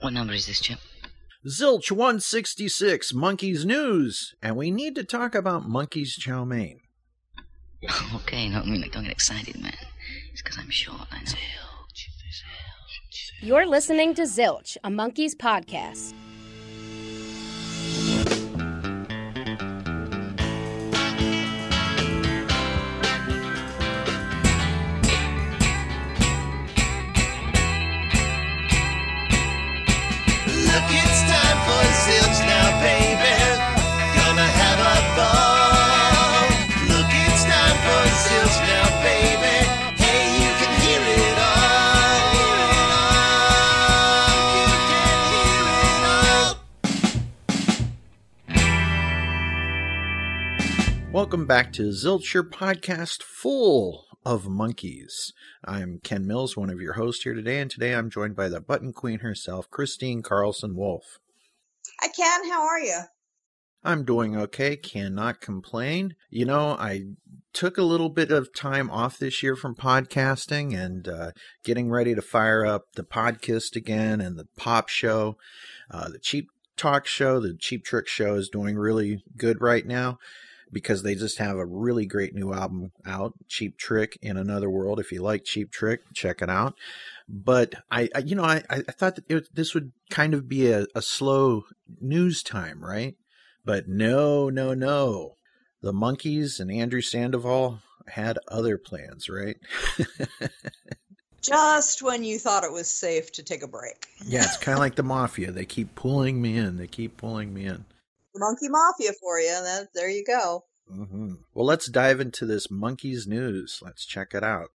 What number is this, Chip? Zilch 166, Monkees News. And we need to talk about Monkees Chow Mein. okay, no, I mean, don't get excited, man. It's because I'm short, I know. You're listening to Zilch, a Monkees podcast. Welcome back to Zilch, your podcast full of monkeys. I'm Ken Mills, one of your hosts here today, and today I'm joined by the button queen herself, Christine Carlson Wolf. I can. How are you? I'm doing okay, cannot complain. You know, I took a little bit of time off this year from podcasting and uh, getting ready to fire up the podcast again and the pop show. Uh, the cheap talk show, the cheap trick show is doing really good right now because they just have a really great new album out, Cheap Trick in Another World. If you like Cheap Trick, check it out. But I, I you know, I, I thought that it, this would kind of be a, a slow news time, right? But no, no, no. The Monkees and Andrew Sandoval had other plans, right? Just when you thought it was safe to take a break. yeah, it's kind of like the mafia. They keep pulling me in. They keep pulling me in. Monkey Mafia for you. That, there you go. hmm Well, let's dive into this Monkees news. Let's check it out.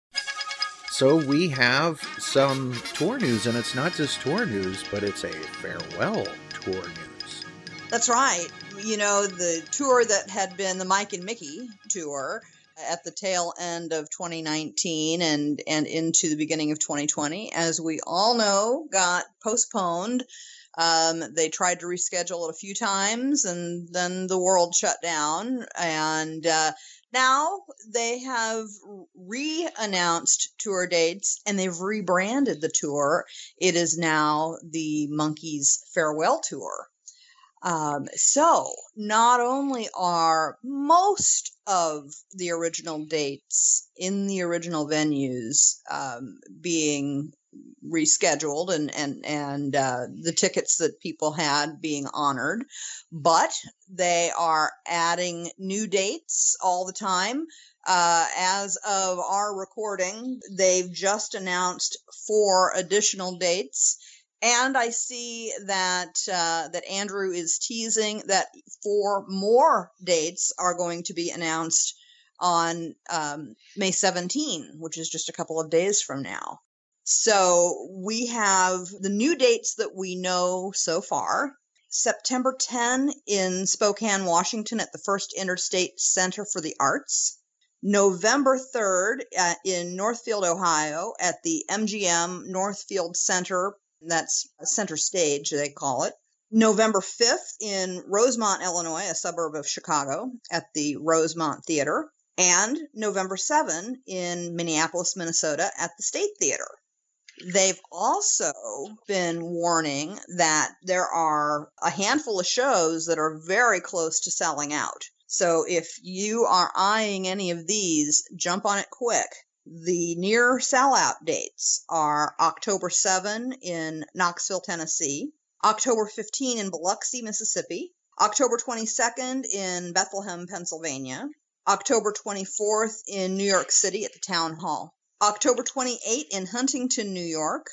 So we have some tour news, and it's not just tour news, but it's a farewell tour news. That's right. You know, the tour that had been the Mike and Micky tour at the tail end of 2019 and, and into the beginning of 2020, as we all know, got postponed. Um, they tried to reschedule it a few times and then the world shut down. And uh, now they have re announced tour dates and they've rebranded the tour. It is now the Monkees Farewell Tour. Um, so not only are most of the original dates in the original venues um, being rescheduled and and and uh, the tickets that people had being honored, but they are adding new dates all the time. Uh, as of our recording, they've just announced four additional dates. And I see that uh, that Andrew is teasing that four more dates are going to be announced on um, May 17, which is just a couple of days from now. So we have the new dates that we know so far. September 10 in Spokane, Washington at the First Interstate Center for the Arts. November 3rd uh, in Northfield, Ohio at the MGM Northfield Center. That's center stage, they call it. November 5th in Rosemont, Illinois, a suburb of Chicago at the Rosemont Theater. And November 7 in Minneapolis, Minnesota at the State Theater. They've also been warning that there are a handful of shows that are very close to selling out. So if you are eyeing any of these, jump on it quick. The near sellout dates are October 7 in Knoxville, Tennessee, October 15 in Biloxi, Mississippi, October 22nd in Bethlehem, Pennsylvania, October 24th in New York City at the Town Hall. October 28 in Huntington, New York,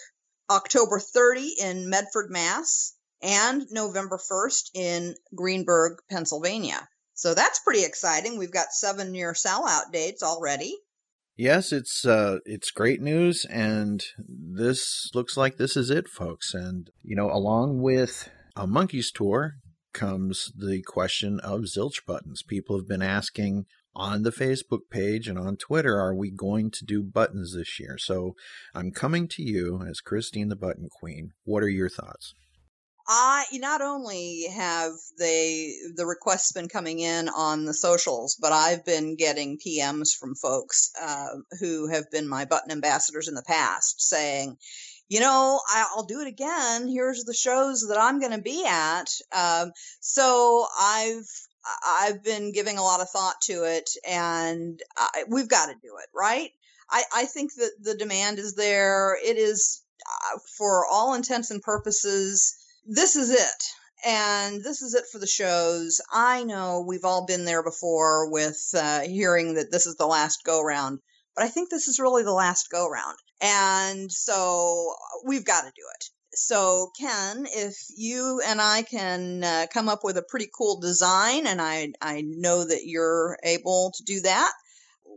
October 30 in Medford, Mass, and November 1st in Greensburg, Pennsylvania. So that's pretty exciting. We've got seven near sellout dates already. Yes, it's uh, it's great news, and this looks like this is it, folks. And you know, along with a Monkees tour comes the question of zilch buttons. People have been asking on the Facebook page and on Twitter, are we going to do buttons this year? So I'm coming to you as Christine the Button Queen. What are your thoughts? I not only have they the requests been coming in on the socials, but I've been getting PMs from folks uh, who have been my button ambassadors in the past saying, you know, I'll do it again. Here's the shows that I'm going to be at. Um, so I've I've been giving a lot of thought to it, and I, we've got to do it, right? I, I think that the demand is there. It is, uh, for all intents and purposes, this is it. And this is it for the shows. I know we've all been there before with uh, hearing that this is the last go round, but I think this is really the last go round. And so we've got to do it. So, Ken, if you and I can uh, come up with a pretty cool design, and I, I know that you're able to do that,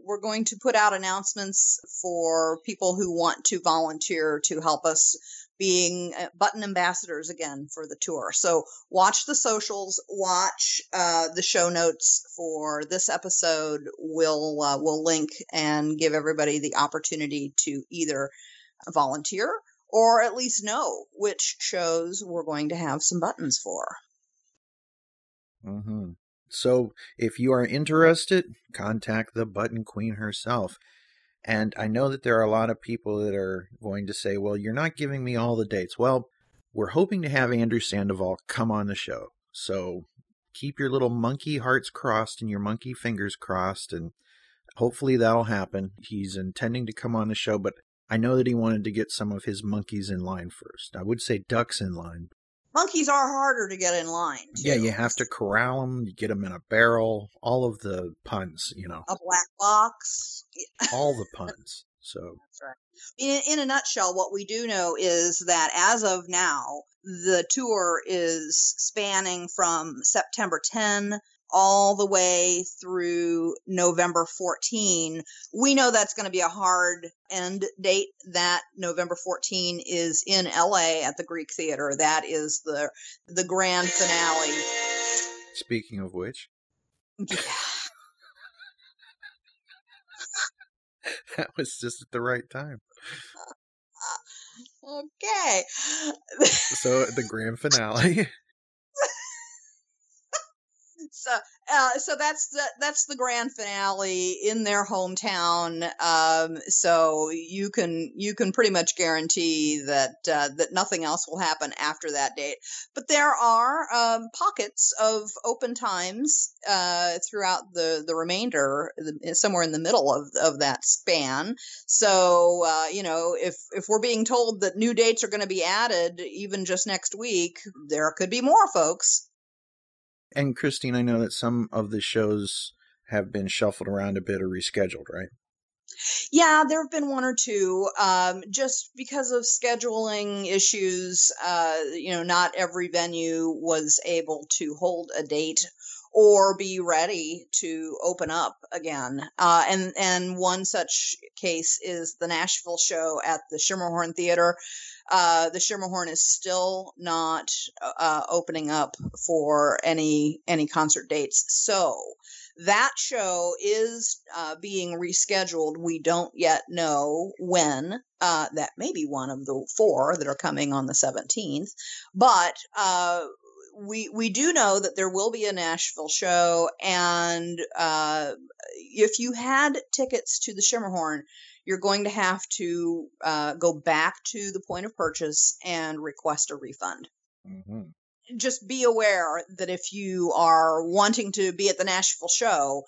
we're going to put out announcements for people who want to volunteer to help us being uh, button ambassadors again for the tour. So watch the socials, watch uh, the show notes for this episode. We'll uh, we'll link and give everybody the opportunity to either volunteer or at least know which shows we're going to have some buttons for. hmm So if you are interested, contact the Button Queen herself. And I know that there are a lot of people that are going to say, well, you're not giving me all the dates. Well, we're hoping to have Andrew Sandoval come on the show. So keep your little monkey hearts crossed and your monkey fingers crossed, and hopefully that'll happen. He's intending to come on the show, but I know that he wanted to get some of his monkeys in line first. I would say ducks in line. Monkeys are harder to get in line. Yeah, you have to corral them, you get them in a barrel, all of the puns, you know, A black box. all the puns. So, That's right. In, in a nutshell, what we do know is that as of now, the tour is spanning from September 10 all the way through November 14. We know that's going to be a hard end date. That November 14 is in LA at the Greek Theater. That is the the grand finale. speaking of which, Yeah. that was just at the right time. Uh, uh, okay. So, the grand finale. so uh, so that's the that's the grand finale in their hometown um so you can you can pretty much guarantee that uh, that nothing else will happen after that date. But there are um, pockets of open times uh, throughout the the remainder the, somewhere in the middle of of that span. So uh, you know if if we're being told that new dates are going to be added even just next week there could be more folks And Christine, I know that some of the shows have been shuffled around a bit or rescheduled, right? Yeah, there have been one or two. Um, just because of scheduling issues, uh, you know, not every venue was able to hold a date or be ready to open up again. Uh, and and one such case is the Nashville show at the Schermerhorn Theater. Uh, the Schermerhorn is still not uh, opening up for any any concert dates. So that show is uh, being rescheduled. We don't yet know when. Uh, that may be one of the four that are coming on the 17th. But uh, we we do know that there will be a Nashville show, and uh, if you had tickets to the Schermerhorn, you're going to have to uh, go back to the point of purchase and request a refund Mm-hmm. just be aware that if you are wanting to be at the Nashville show,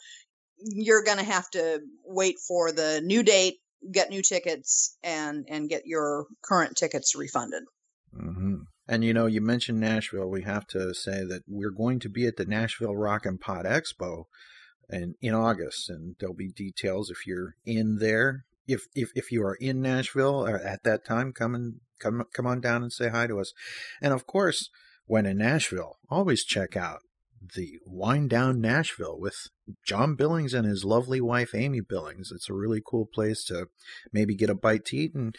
you're going to have to wait for the new date, get new tickets, and and get your current tickets refunded. Mm-hmm. And you know, you mentioned Nashville. We have to say that we're going to be at the Nashville Rock and Pod Expo in, in August, and there'll be details if you're in there. If if if you are in Nashville or at that time, come and come come on down and say hi to us. And of course, when in Nashville, always check out the Wind Down Nashville with John Billings and his lovely wife Amy Billings. It's a really cool place to maybe get a bite to eat and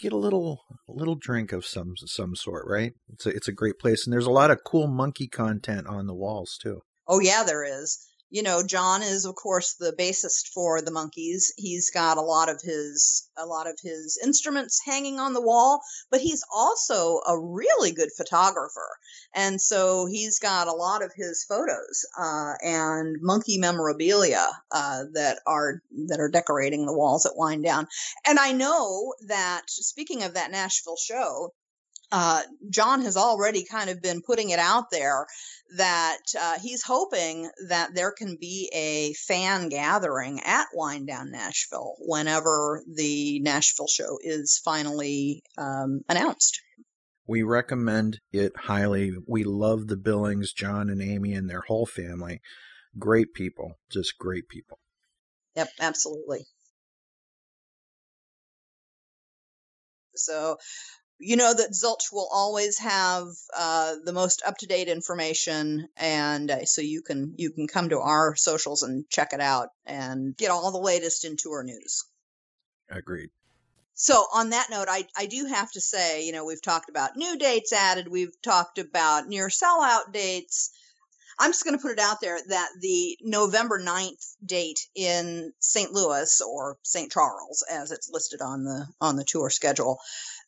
get a little a little drink of some some sort, right? It's a it's a great place and there's a lot of cool monkey content on the walls too. Oh yeah, there is. You know, John is of course the bassist for the Monkees. He's got a lot of his a lot of his instruments hanging on the wall, but he's also a really good photographer. And so he's got a lot of his photos uh, and monkey memorabilia uh, that are that are decorating the walls at Wind Down. And I know that speaking of that Nashville show, uh, John has already kind of been putting it out there that uh, he's hoping that there can be a fan gathering at Wind Down Nashville whenever the Nashville show is finally um, announced. We recommend it highly. We love the Billings, John and Amy, and their whole family. Great people, just great people. Yep, absolutely. So you know that Zilch will always have uh, the most up to date information, and uh, so you can you can come to our socials and check it out and get all the latest in tour news. Agreed. So on that note, I, I do have to say, you know, we've talked about new dates added, we've talked about near sellout dates. I'm just going to put it out there that the November 9th date in St. Louis or St. Charles, as it's listed on the on the tour schedule,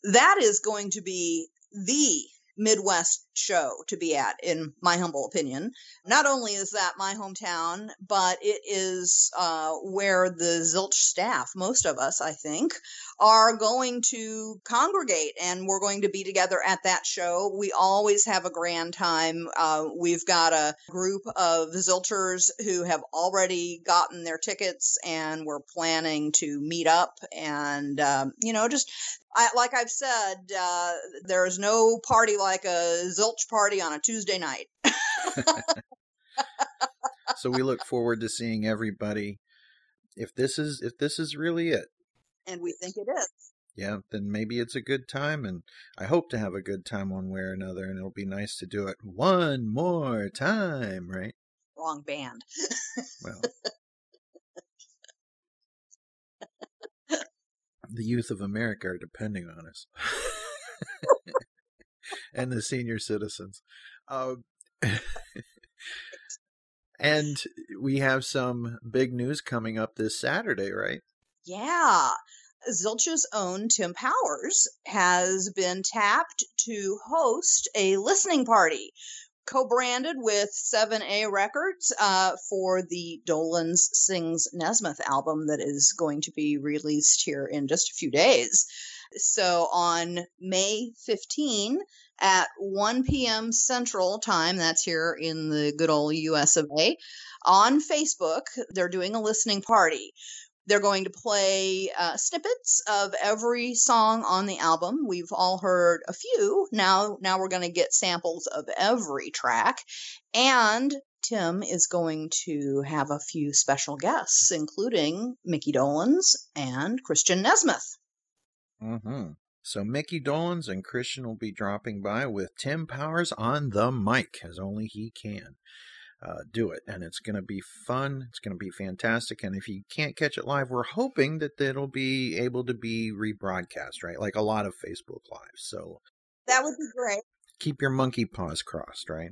that is going to be the Midwest show to be at, in my humble opinion. Not only is that my hometown, but it is uh, where the Zilch staff, most of us, I think, are going to congregate and we're going to be together at that show. We always have a grand time. Uh, we've got a group of Zilchers who have already gotten their tickets and we're planning to meet up and, um, you know, just I, like I've said, uh, there is no party like a Zilch party on a Tuesday night. so we look forward to seeing everybody. If this is if this is really it, and we think it is, yeah, then maybe it's a good time, and I hope to have a good time one way or another, and it'll be nice to do it one more time, right? Wrong band. well, the youth of America are depending on us. and the senior citizens. Um, and we have some big news coming up this Saturday, right? Yeah. Zilch's own Tim Powers has been tapped to host a listening party co-branded with 7A Records uh, for the Dolenz Sings Nesmith album that is going to be released here in just a few days. So on May 15 at 1 p.m. Central Time, that's here in the good old US of A, on Facebook, they're doing a listening party. They're going to play uh, snippets of every song on the album. We've all heard a few. Now, now we're going to get samples of every track, and Tim is going to have a few special guests, including Micky Dolenz and Christian Nesmith. Mm-hmm. So Micky Dolenz and Christian will be dropping by with Tim Powers on the mic, as only he can. Uh, do it, and it's going to be fun. It's going to be fantastic. And if you can't catch it live, we're hoping that it'll be able to be rebroadcast, right? Like a lot of Facebook lives. So that would be great. Keep your monkey paws crossed, right?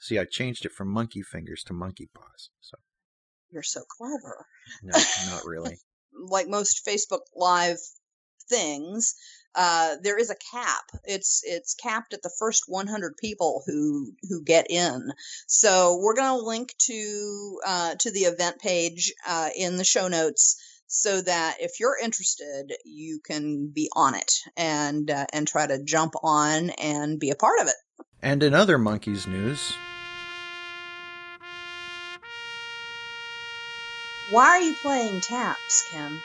See, I changed it from monkey fingers to monkey paws. So you're so clever. No, not really. like most Facebook Live things, uh, there is a cap. It's it's capped at the first 100 people who who get in. So we're going to link to uh, to the event page uh, in the show notes so that if you're interested, you can be on it and uh, and try to jump on and be a part of it. And in other Monkees news. Why are you playing taps, Ken?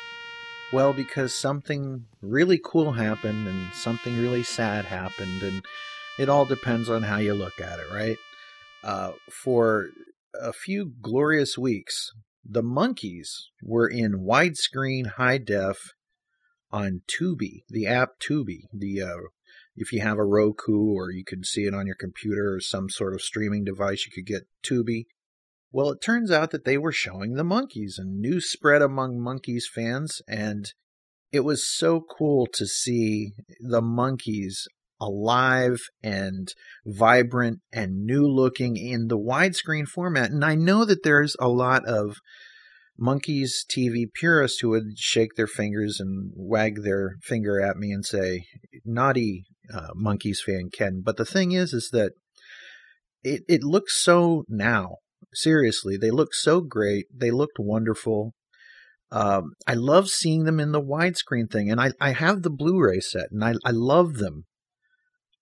Well, because something really cool happened and something really sad happened, and it all depends on how you look at it, right? Uh, for a few glorious weeks, the Monkees were in widescreen high def on Tubi, the app Tubi. The uh, if you have a Roku or you can see it on your computer or some sort of streaming device, you could get Tubi. Well, it turns out that they were showing the Monkees, and news spread among Monkees fans, and it was so cool to see the Monkees alive and vibrant and new looking in the widescreen format. And I know that there's a lot of Monkees TV purists who would shake their fingers and wag their finger at me and say, naughty uh, Monkees fan Ken. But the thing is, is that it, it looks so now. Seriously, they look so great. They looked wonderful. Um, I love seeing them in the widescreen thing, and I, I have the Blu-ray set, and I, I love them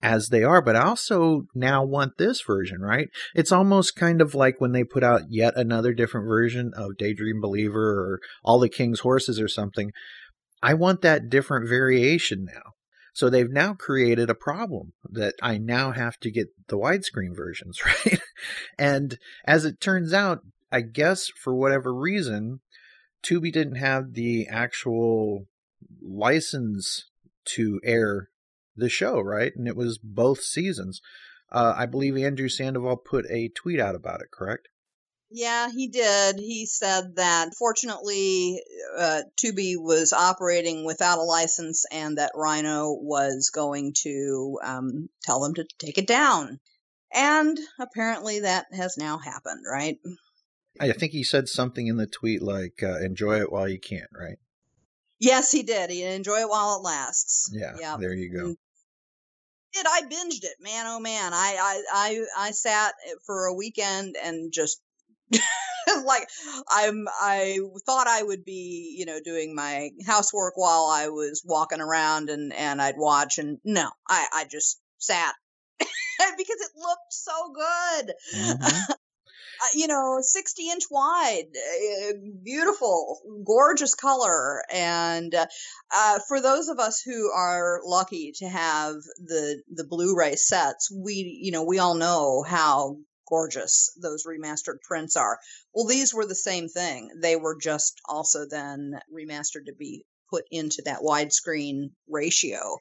as they are, but I also now want this version, right? It's almost kind of like when they put out yet another different version of Daydream Believer or All the King's Horses or something. I want that different variation now. So they've now created a problem that I now have to get the widescreen versions, right? and as it turns out, I guess for whatever reason, Tubi didn't have the actual license to air the show, right? And it was both seasons. Uh, I believe Andrew Sandoval put a tweet out about it, correct? Yeah, he did. He said that fortunately, uh, Tubi was operating without a license and that Rhino was going to um, tell them to take it down. And apparently that has now happened, right? I think he said something in the tweet like, uh, enjoy it while you can, right? Yes, he did. He enjoy it while it lasts. Yeah, Yeah. there you go. And did I binged it, man? Oh man, I I I, I sat for a weekend and just like I'm I thought I would be you know doing my housework while I was walking around and and I'd watch and no, I I just sat because it looked so good. Mhm. Uh, you know, 60 inch wide, uh, beautiful, gorgeous color. And uh, uh, for those of us who are lucky to have the the Blu-ray sets, we you know we all know how gorgeous those remastered prints are. Well, these were the same thing. They were just also then remastered to be put into that widescreen ratio.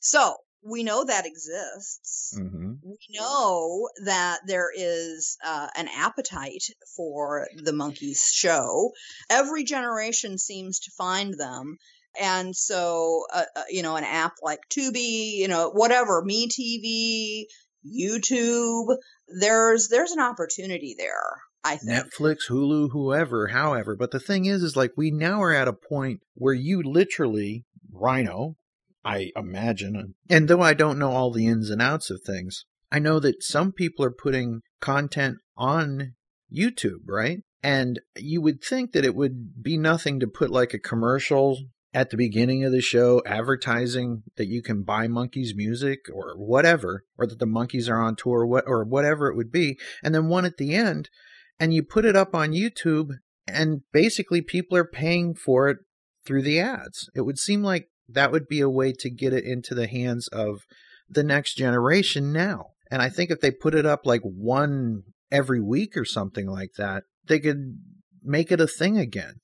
So we know that exists Mhm. we know that there is uh, an appetite for the Monkees show every generation seems to find them and so uh, uh, you know an app like tubi you know whatever me tv youtube there's there's an opportunity there i think Netflix, Hulu, whoever, however. But the thing is, is like we now are at a point where you literally, Rhino, I imagine, and though I don't know all the ins and outs of things, I know that some people are putting content on YouTube, right? And you would think that it would be nothing to put like a commercial at the beginning of the show advertising that you can buy Monkees music or whatever or that the Monkees are on tour or what or whatever it would be and then one at the end and you put it up on YouTube and basically people are paying for it through the ads. It would seem like that would be a way to get it into the hands of the next generation now. And I think if they put it up like one every week or something like that, they could make it a thing again.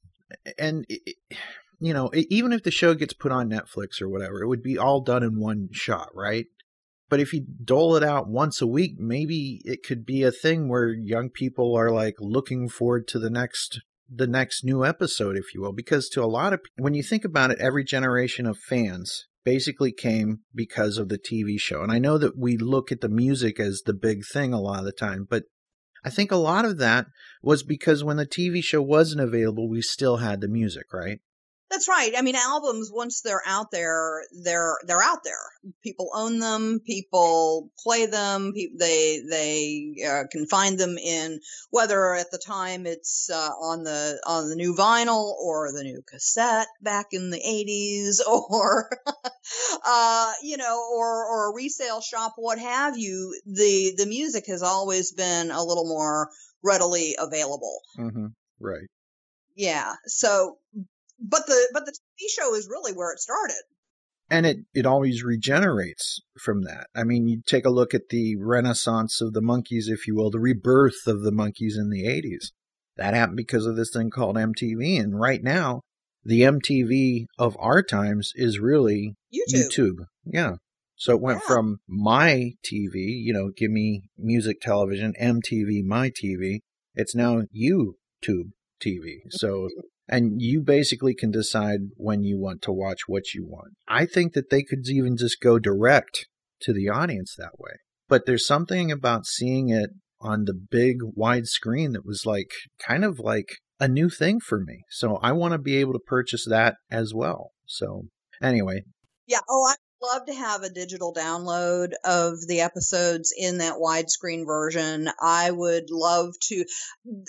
And it- you know, even if the show gets put on Netflix or whatever, it would be all done in one shot, right? But if you dole it out once a week, maybe it could be a thing where young people are like looking forward to the next the next new episode, if you will, because to a lot of when you think about it, every generation of fans basically came because of the TV show. And I know that we look at the music as the big thing a lot of the time, but I think a lot of that was because when the TV show wasn't available, we still had the music, right? That's right. I mean, albums once they're out there, they're they're out there. People own them. People play them. Pe- they they uh, can find them in whether at the time it's uh, on the on the new vinyl or the new cassette back in the eighties, or uh, you know, or or a resale shop, what have you. The the music has always been a little more readily available. Mm-hmm. Right. Yeah. So, but the but the TV show is really where it started. and it it always regenerates from that. I mean, you take a look at the renaissance of the Monkees, if you will, the rebirth of the Monkees in the '80s. That happened because of this thing called MTV, and right now, the MTV of our times is really YouTube. YouTube. Yeah. So it went Yeah. from my TV, you know, give me music television, MTV, my TV. It's now YouTube TV. So, and you basically can decide when you want to watch what you want. I think that they could even just go direct to the audience that way. But there's something about seeing it on the big wide screen that was like kind of like a new thing for me. So I want to be able to purchase that as well. So anyway, Yeah. Oh, I'd love to have a digital download of the episodes in that widescreen version. I would love to,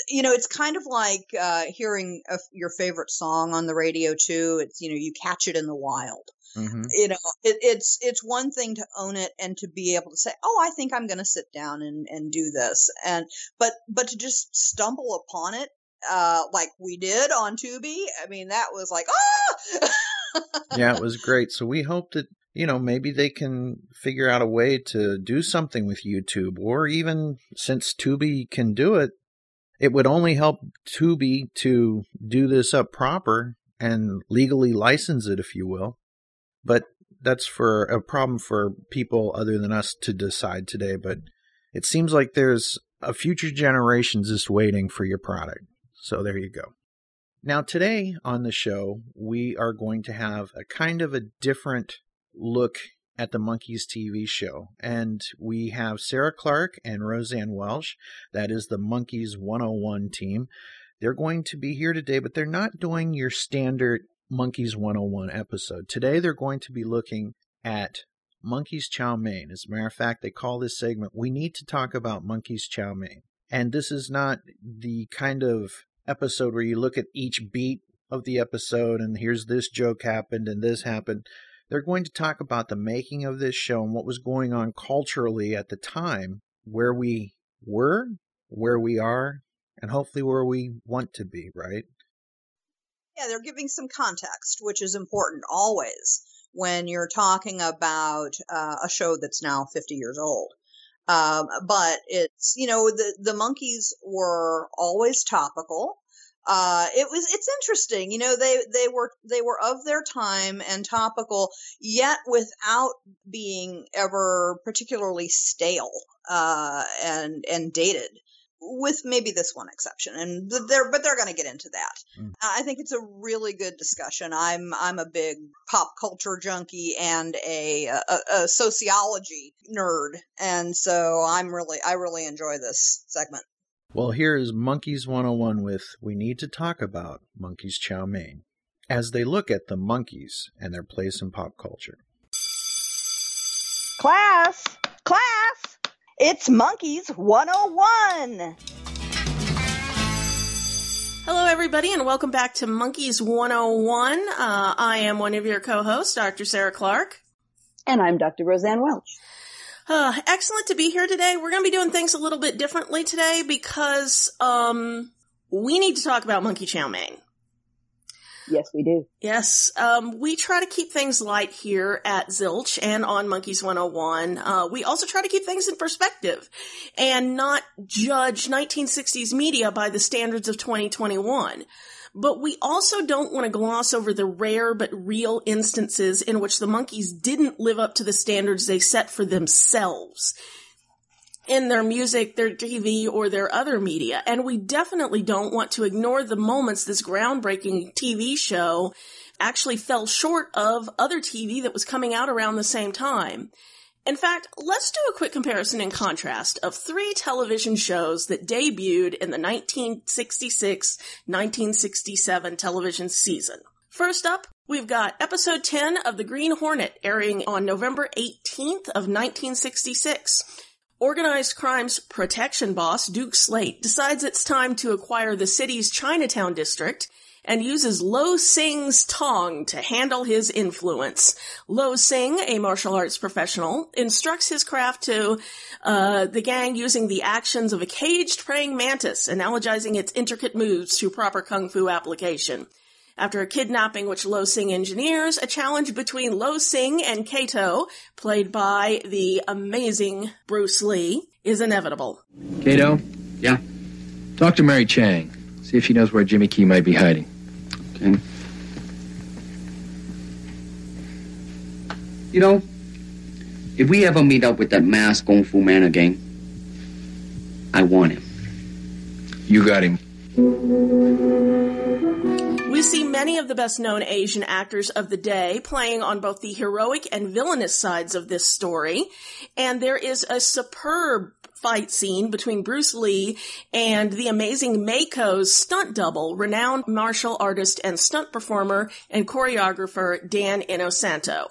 you know, it's kind of like uh, hearing a, your favorite song on the radio too. It's, you know, you catch it in the wild. mhm. You know, it, it's it's one thing to own it and to be able to say, "Oh, I think I'm going to sit down and and do this," and but but to just stumble upon it uh like we did on Tubi, I mean, that was like, ah. yeah, it was great. So we hope that, you know, maybe they can figure out a way to do something with YouTube or even since Tubi can do it, it would only help Tubi to do this up proper and legally license it, if you will. But that's for a problem for people other than us to decide today. But it seems like there's a future generation just waiting for your product. So there you go. Now, today on the show, we are going to have a kind of a different look at the Monkees TV show. And we have Sarah Clark and Roseanne Welch. That is the Monkees 101 team. They're going to be here today, but they're not doing your standard Monkees 101 episode. Today, they're going to be looking at Monkees Chow Mein. As a matter of fact, they call this segment, We Need to Talk About Monkees Chow Mein. And this is not the kind of episode where you look at each beat of the episode and here's this joke happened and this happened. They're going to talk about the making of this show and what was going on culturally at the time, where we were, where we are, and hopefully where we want to be, right? Yeah, they're giving some context, which is important always when you're talking about uh, a show that's now 50 years old. Um, but it's, you know, the, the Monkees were always topical. Uh, it was, it's interesting, you know, they, they were, they were of their time and topical, yet without being ever particularly stale, uh, and, and dated with maybe this one exception and they're but they're going to get into that. Mm. i think it's a really good discussion. I'm i'm a big pop culture junkie and a, a, a sociology nerd and so i'm really i really enjoy this segment Well, here is Monkees 101 with We Need to Talk About Monkees Chow Mein as they look at the Monkees and their place in pop culture. Class, class, it's Monkees 101. Hello, everybody, and welcome back to Monkees 101. Uh, I am one of your co-hosts, Dr. Sarah Clark. And I'm Dr. Roseanne Welch. Uh, excellent to be here today. We're going to be doing things a little bit differently today because um, we need to talk about Monkee Chow Mein. Yes, we do. Yes, um, we try to keep things light here at Zilch and on Monkees 101. Uh, we also try to keep things in perspective and not judge 1960s media by the standards of 2021. But we also don't want to gloss over the rare but real instances in which the Monkees didn't live up to the standards they set for themselves in their music, their TV, or their other media. And we definitely don't want to ignore the moments this groundbreaking TV show actually fell short of other TV that was coming out around the same time. In fact, let's do a quick comparison and contrast of three television shows that debuted in the 1966-1967 television season. First up, we've got episode 10 of The Green Hornet airing on November 18th of 1966. Organized crime's protection boss, Duke Slate, decides it's time to acquire the city's Chinatown district and uses Lo Sing's Tong to handle his influence. Lo Sing, a martial arts professional, instructs his craft to uh, the gang using the actions of a caged praying mantis, analogizing its intricate moves to proper kung fu application. After a kidnapping which Lo Sing engineers, a challenge between Lo Sing and Kato, played by the amazing Bruce Lee, is inevitable. Kato, Yeah. talk to Mary Chang. See if she knows where Jimmy Key might be hiding. Okay. You know, if we ever meet up with that masked kung fu man again, I want him. You got him. We see many of the best known Asian actors of the day playing on both the heroic and villainous sides of this story. And there is a superb fight scene between Bruce Lee and the amazing Mako's stunt double, renowned martial artist and stunt performer and choreographer Dan Inosanto.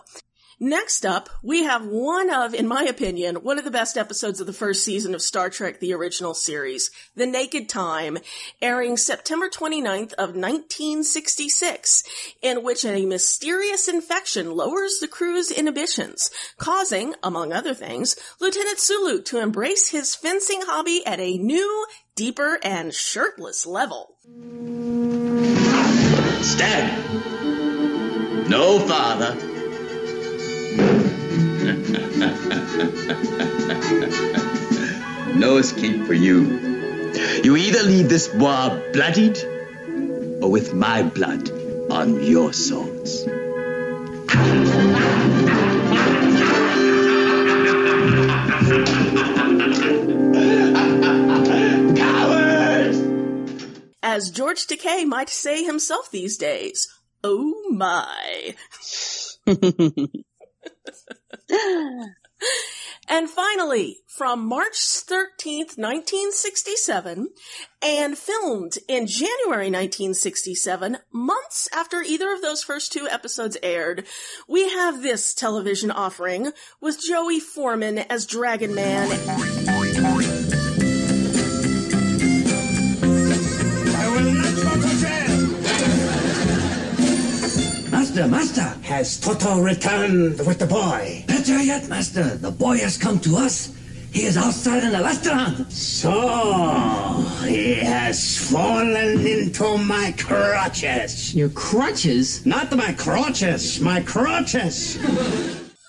Next up, we have one of, in my opinion, one of the best episodes of the first season of Star Trek the original series, The Naked Time, airing September 29th of 1966, in which a mysterious infection lowers the crew's inhibitions, causing, among other things, Lieutenant Sulu to embrace his fencing hobby at a new, deeper, and shirtless level. Stand. No father. no escape for you. You either leave this war bloodied or with my blood on your swords. As George Takei might say himself these days, oh my. and finally, from March 13th, 1967, and filmed in January 1967, months after either of those first two episodes aired, we have this television offering with Joey Forman as Dragon Man. Master, Master, has Toto returned with the boy? Better yet, Master, the boy has come to us. He is outside in the restaurant. So, he has fallen into my crutches. Your crutches? Not my crotches, my crotches.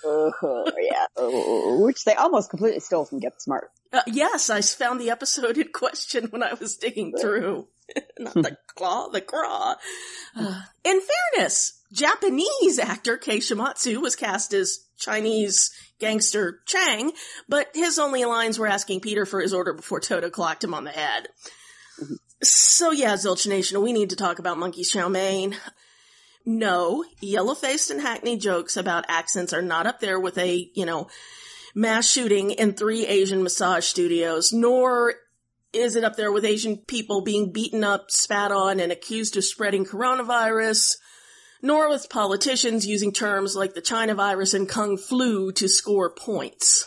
Uh, yeah, uh, which they almost completely stole from Get Smart. Uh, yes, I found the episode in question when I was digging through. Not the claw, the craw. Uh, in fairness, Japanese actor Kei Shimatsu was cast as Chinese gangster Chang, but his only lines were asking Peter for his order before Toto clocked him on the head. So yeah, Zilch Nation, we need to talk about Monkee Chow Mein. No, yellow-faced and hackney jokes about accents are not up there with a, you know, mass shooting in three Asian massage studios, nor is it up there with Asian people being beaten up, spat on, and accused of spreading coronavirus, nor with politicians using terms like the China virus and Kung flu to score points.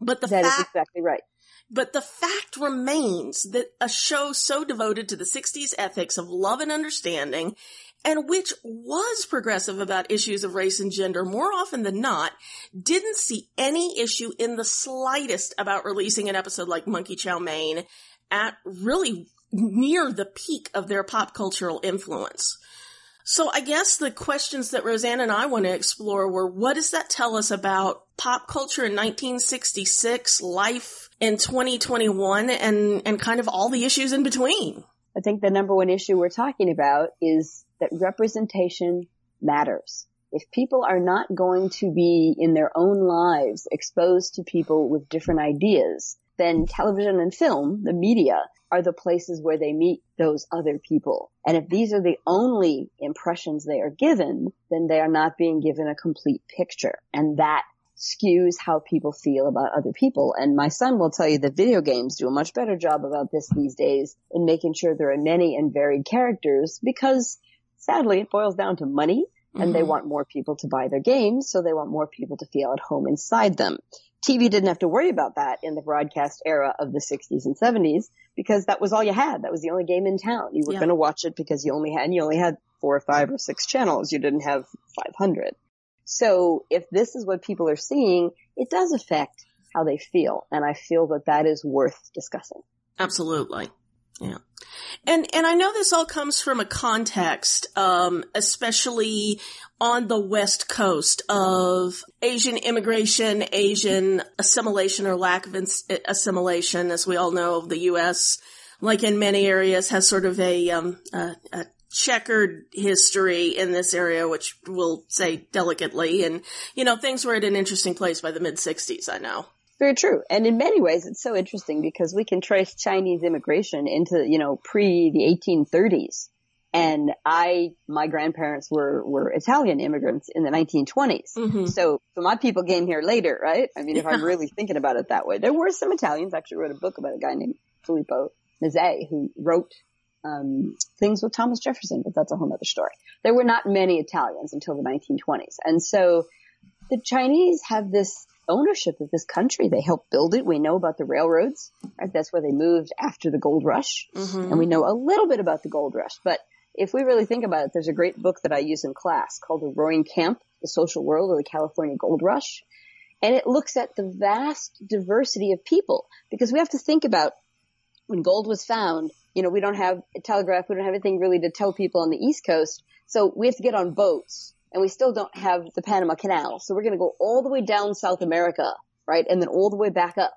But the That is fact exactly right. but the fact remains that a show so devoted to the 60s ethics of love and understanding, and which was progressive about issues of race and gender more often than not, didn't see any issue in the slightest about releasing an episode like Monkee Chow Mein at really near the peak of their pop cultural influence. So I guess the questions that Roseanne and I want to explore were what does that tell us about pop culture in 1966, life in 2021, and, and kind of all the issues in between? I think the number one issue we're talking about is that representation matters. If people are not going to be in their own lives exposed to people with different ideas, then television and film, the media, are the places where they meet those other people. And if these are the only impressions they are given, then they are not being given a complete picture. And that skews how people feel about other people. And my son will tell you that video games do a much better job about this these days in making sure there are many and varied characters because sadly it boils down to money and they Mhm. want more people to buy their games, so they want more people to feel at home inside them. TV didn't have to worry about that in the broadcast era of the 60s and 70s because that was all you had. That was the only game in town. You were Yeah. going to watch it because you only had, you only had four or five or six channels. You didn't have 500. So if this is what people are seeing, it does affect how they feel. And I feel that that is worth discussing. Absolutely. Yeah. And and I know this all comes from a context, um, especially on the West Coast of Asian immigration, Asian assimilation or lack of assimilation. As we all know, the U.S., like in many areas, has sort of a, um, a, a checkered history in this area, which we'll say delicately. And, you know, things were at an interesting place by the mid 60s, I know. Very true. And in many ways, it's so interesting because we can trace Chinese immigration into, you know, pre the 1830s. And I, my grandparents were, were Italian immigrants in the 1920s. Mhm. So, so my people came here later, right? I mean, if I'm really thinking about it that way, there were some Italians. I actually wrote a book about a guy named Filippo Mazzei who wrote, um, things with Thomas Jefferson, but that's a whole other story. There were not many Italians until the 1920s. And so the Chinese have this ownership of this country. They helped build it. We know about the railroads, right? That's where they moved after the gold rush. Mhm. And we know a little bit about the gold rush, but if we really think about it, there's a great book that I use in class called The Roaring Camp, The Social World of the California Gold Rush. And it looks at the vast diversity of people because we have to think about when gold was found, you know, we don't have a telegraph, we don't have anything really to tell people on the East Coast. So we have to get on boats and we still don't have the Panama Canal. So we're going to go all the way down South America, right? And then all the way back up.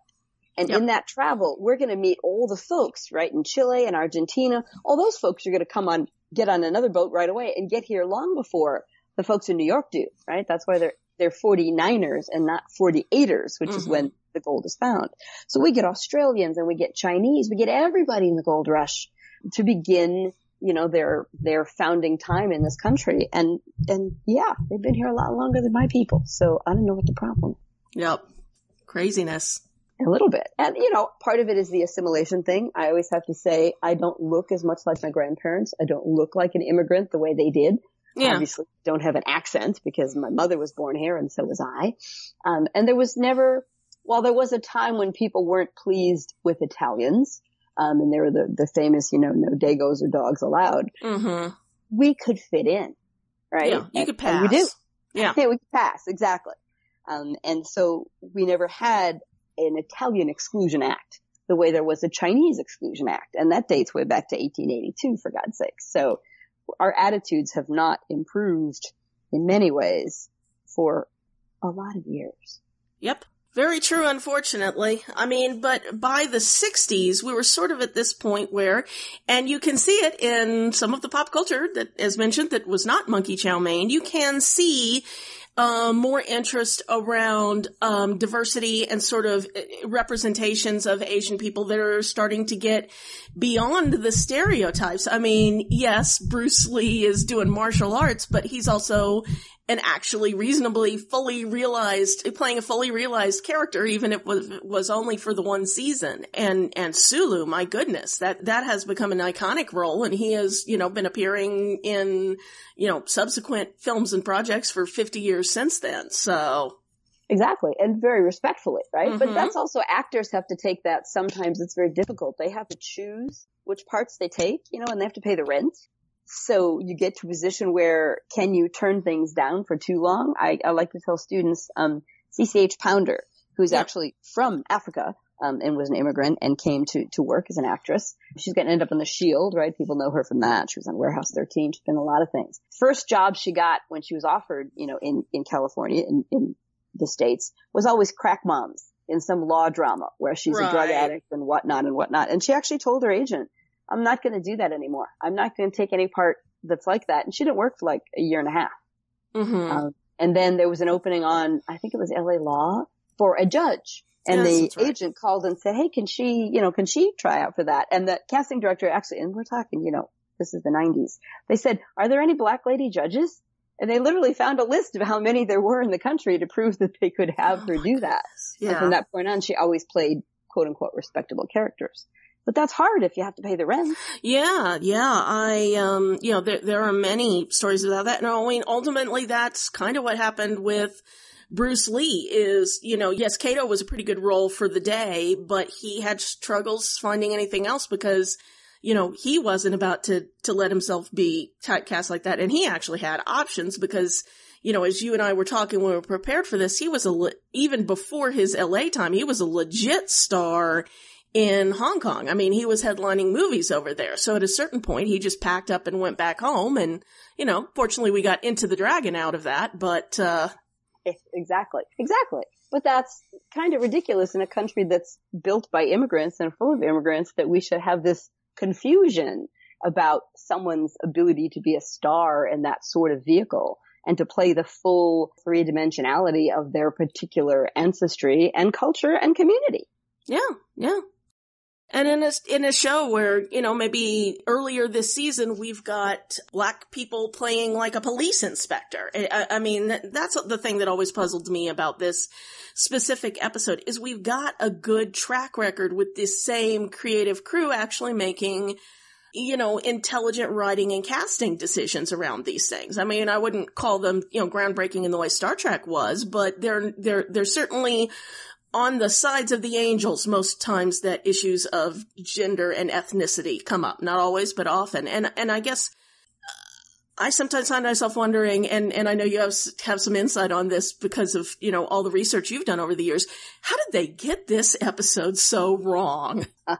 And in that travel, we're going to meet all the folks, right? In Chile and Argentina, all those folks are going to come on, get on another boat right away and get here long before the folks in New York do, right? That's why they're, they're 49ers and not 48ers, which is Mhm. when the gold is found. So we get Australians and we get Chinese, we get everybody in the gold rush to begin, you know, their, their founding time in this country. And, and yeah, they've been here a lot longer than my people. So I don't know what the problem Yep. Craziness. a little bit. And, you know, part of it is the assimilation thing. I always have to say, I don't look as much like my grandparents. I don't look like an immigrant the way they did. Yeah. Obviously don't have an accent because my mother was born here and so was I. Um, and there was never, while there was a time when people weren't pleased with Italians, um, and there were the, the famous, you know, no dagos or dogs allowed, Mm-hmm. we could fit in, right? Yeah, you And- could and we do. pass. Yeah. Yeah, we could pass, exactly. Um, and so we never had an Italian exclusion act the way there was a Chinese exclusion act. And that dates way back to 1882, for God's sake. So our attitudes have not improved in many ways for a lot of years. Yep. Very true, unfortunately. I mean, but by the 60s, we were sort of at this point where, and you can see it in some of the pop culture that, as mentioned, that was not Monkee Chow Mein. You can see um, more interest around um, diversity and sort of uh, representations of Asian people that are starting to get beyond the stereotypes. I mean, yes, Bruce Lee is doing martial arts, but he's also an actually reasonably fully realized, playing a fully realized character, even if it was, was only for the one season. And, and Sulu, my goodness, that, that has become an iconic role and he has, you know, been appearing in, you know, subsequent films and projects for 50 years since then. So. Exactly. And very respectfully, right? But Mhm. that's also actors have to take that. Sometimes it's very difficult. They have to choose which parts they take, you know, and they have to pay the rent. So you get to a position where can you turn things down for too long? I, I like to tell students, um, CCH Pounder, who's actually from Africa, um, and was an immigrant and came to, to work as an actress. She's going to end up on the Shield, right? People know her from that. She was on Warehouse 13. She's been a lot of things. First job she got when she was offered, you know, in, in California, in, in the States, was always crack moms in some law drama where she's a drug addict and whatnot and whatnot. And she actually told her agent, I'm not going to do that anymore. I'm not going to take any part that's like that. And she didn't work for like a year and a half. Mm-hmm. Um, and then there was an opening on, I think it was LA Law for a judge. And Yes, the right. agent called and said, Hey, can she, you know, can she try out for that? And the casting director actually, and we're talking, you know, this is the nineties. They said, are there any black lady judges? And they literally found a list of how many there were in the country to prove that they could have her do that. And from that point on, she always played quote unquote respectable characters. But that's hard if you have to pay the rent. Yeah, yeah. I, um, you know, there, there are many stories about that. And I mean, ultimately that's kind of what happened with Bruce Lee is, you know, yes, Kato was a pretty good role for the day, but he had struggles finding anything else because, you know, he wasn't about to, to let himself be typecast like that. And he actually had options because, you know, as you and I were talking when we were prepared for this, he was a, le- even before his LA time, he was a legit star in Hong Kong. I mean, he was headlining movies over there. So at a certain point, he just packed up and went back home. And, you know, fortunately we got Enter the Dragon out of that, but, uh, Exactly. Exactly. But that's kind of ridiculous in a country that's built by immigrants and full of immigrants that we should have this confusion about someone's ability to be a star in that sort of vehicle and to play the full three dimensionality of their particular ancestry and culture and community. Yeah, yeah. And in a, in a show where, you know, maybe earlier this season, we've got black people playing like a police inspector. I, I- mean, that's the thing that always puzzled me about this specific episode is we've got a good track record with this same creative crew actually making you know, intelligent writing and casting decisions around these things. I mean, I wouldn't call them, you know, groundbreaking in the way Star Trek was, but they're, they're, they're certainly on the sides of the angels most times that issues of gender and ethnicity come up. Not always, but often. And, and I guess I sometimes find myself wondering, and, and I know you have, have some insight on this because of, you know, all the research you've done over the years. How did they get this episode so wrong?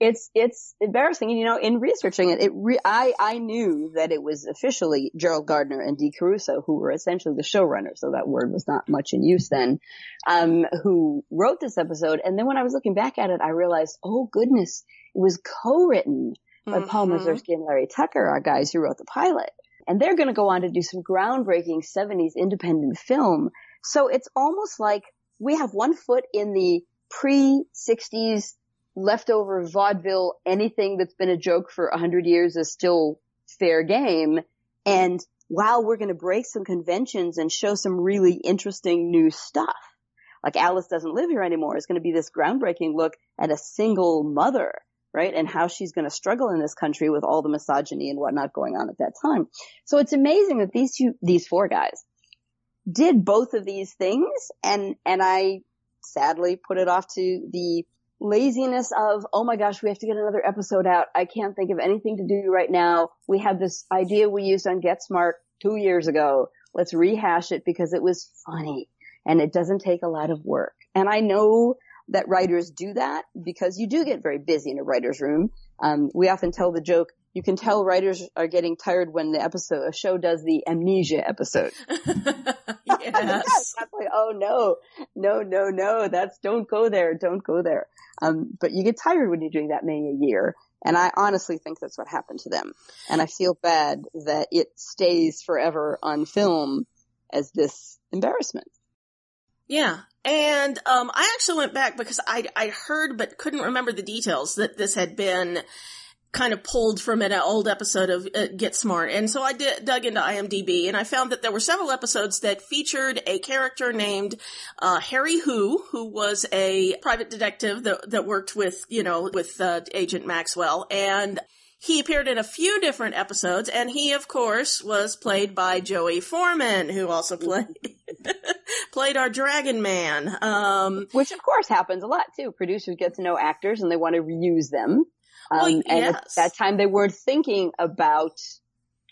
it's it's embarrassing. And, you know, in researching it, it re- I I knew that it was officially Gerald Gardner and Dee Caruso who were essentially the showrunners, so that word was not much in use then. Um, who wrote this episode, and then when I was looking back at it, I realized, oh goodness, it was co-written by Paul Mhm. Mazursky and Larry Tucker, our guys who wrote the pilot. And they're going to go on to do some groundbreaking 70s independent film. So it's almost like we have one foot in the pre 60s leftover vaudeville, anything that's been a joke for a hundred years is still fair game. And while we're going to break some conventions and show some really interesting new stuff, like Alice doesn't live here anymore is going to be this groundbreaking look at a single mother, right? And how she's going to struggle in this country with all the misogyny and whatnot going on at that time. So it's amazing that these two, these four guys did both of these things and, and I sadly put it off to the laziness of, oh my gosh, we have to get another episode out. I can't think of anything to do right now. We had this idea we used on Get Smart two years ago. Let's rehash it because it was funny and it doesn't take a lot of work. And I know that writers do that because you do get very busy in a writer's room. Um, we often tell the joke, you can tell writers are getting tired when the episode, a show does the amnesia episode. Yes. That's like, oh no, no, no, no, that's, don't go there, don't go there. Um, but you get tired when you're doing that many a year. And I honestly think that's what happened to them. And I feel bad that it stays forever on film as this embarrassment. Yeah. And um, I actually went back because I I heard but couldn't remember the details that this had been kind of pulled from an old episode of uh, Get Smart. And so I did, dug into IMDb and I found that there were several episodes that featured a character named uh, Harry Hoo, who was a private detective that, that worked with, you know, with uh, Agent Maxwell. And he appeared in a few different episodes, and he, of course, was played by Joey Forman, who also played played our Dragon Man. Um, Which of course happens a lot too. Producers get to know actors and they want to reuse them. Um, Well, and yes. at that time they weren't thinking about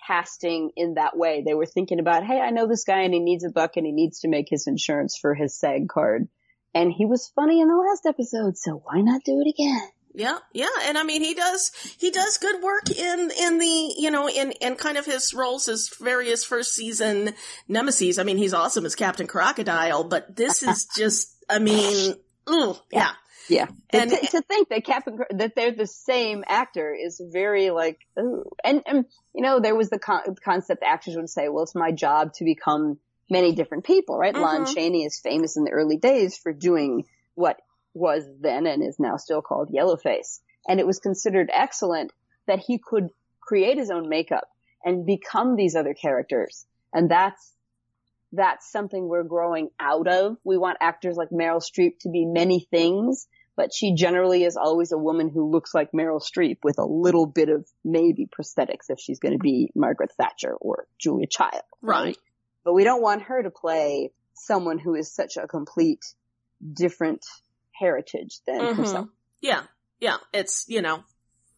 casting in that way. They were thinking about, hey, I know this guy and he needs a buck and he needs to make his insurance for his SAG card. And he was funny in the last episode, so why not do it again? Yeah, yeah, and I mean he does he does good work in in the you know in in kind of his roles as various first season nemesis. I mean he's awesome as Captain Crocodile, but this is just I mean, ooh, yeah. Yeah. And- to, to think that Captain, that they're the same actor is very like, ooh. And, and, you know, there was the con- concept actors would say, well, it's my job to become many different people, right? Lon Mhm. Chaney is famous in the early days for doing what was then and is now still called Yellowface. And it was considered excellent that he could create his own makeup and become these other characters. And that's, that's something we're growing out of. We want actors like Meryl Streep to be many things, but she generally is always a woman who looks like Meryl Streep with a little bit of maybe prosthetics if she's going to be Margaret Thatcher or Julia Child. Right. But we don't want her to play someone who is such a complete different heritage than Mhm. herself. Yeah, yeah, it's you know,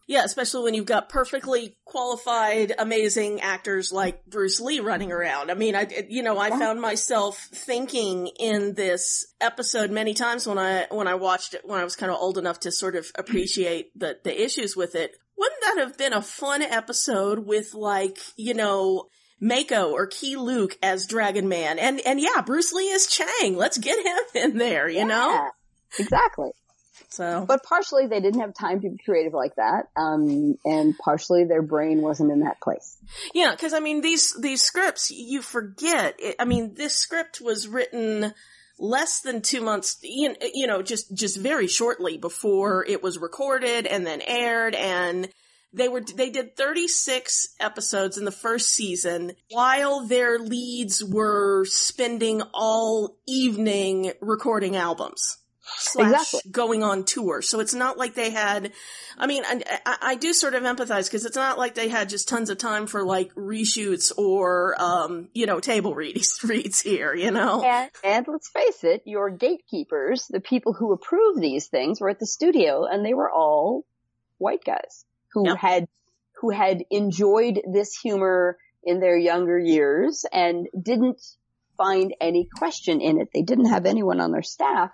yeah, especially when you've got perfectly qualified, amazing actors like Bruce Lee running around. I mean, I you know, I found myself thinking in this episode many times when I when I watched it when I was kind of old enough to sort of appreciate the the issues with it. Wouldn't that have been a fun episode with like you know? Mako or Keye Luke as Dragon Man, and and yeah, Bruce Lee is Chang. Let's get him in there, you know. Exactly. So, But partially they didn't have time to be creative like that, um, and partially their brain wasn't in that place. Yeah, because I mean these these scripts you forget. It, I mean this script was written less than two months, you you know, just, just very shortly before it was recorded and then aired and they were, they did 36 episodes in the first season while their leads were spending all evening recording albums. Slash Exactly. going on tour. So it's not like they had, I mean, I, I, do sort of empathize because it's not like they had just tons of time for like reshoots or, um, you know, table reads, reads here, you know? And, and let's face it, your gatekeepers, the people who approve these things, were at the studio, and they were all white guys who Yep. had who had enjoyed this humor in their younger years and didn't find any question in it. They didn't have anyone on their staff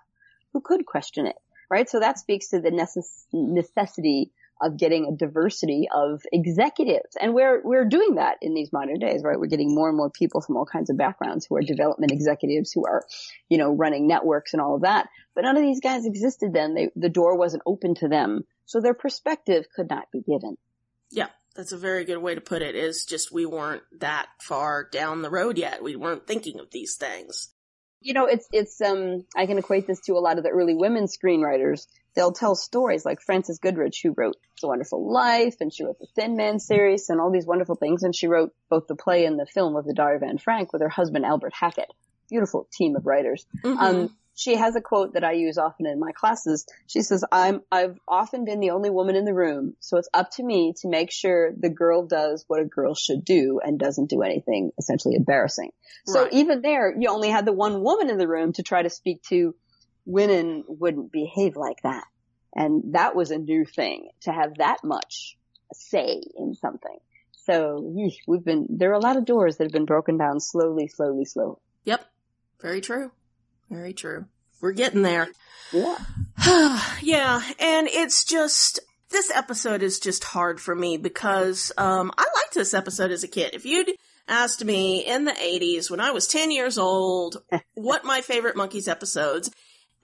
who could question it, right? So that speaks to the necess- necessity of getting a diversity of executives. And we're, we're doing that in these modern days, right? We're getting more and more people from all kinds of backgrounds who are development executives, who are, you know, running networks and all of that. But none of these guys existed then. They, the door wasn't open to them. So their perspective could not be given. Yeah, that's a very good way to put it. Is just we weren't that far down the road yet. We weren't thinking of these things. You know, it's, it's, um, I can equate this to a lot of the early women screenwriters. They'll tell stories like Frances Goodrich, who wrote It's a Wonderful Life, and she wrote the Thin Man series, and all these wonderful things, and she wrote both the play and the film of the Diary of Anne Frank with her husband Albert Hackett. Beautiful team of writers. Um, she has a quote that I use often in my classes. She says, I'm, I've often been the only woman in the room, so it's up to me to make sure the girl does what a girl should do and doesn't do anything essentially embarrassing. So Right. even there, you only had the one woman in the room to try to speak to women wouldn't behave like that. And that was a new thing to have that much say in something. So we've been, there are a lot of doors that have been broken down slowly, slowly, slowly. Yep, very true, very true. We're getting there. Yeah. yeah, and it's just this episode is just hard for me because um, I liked this episode as a kid. If you'd asked me in the '80s when I was 10 years old what my favorite Monkees episodes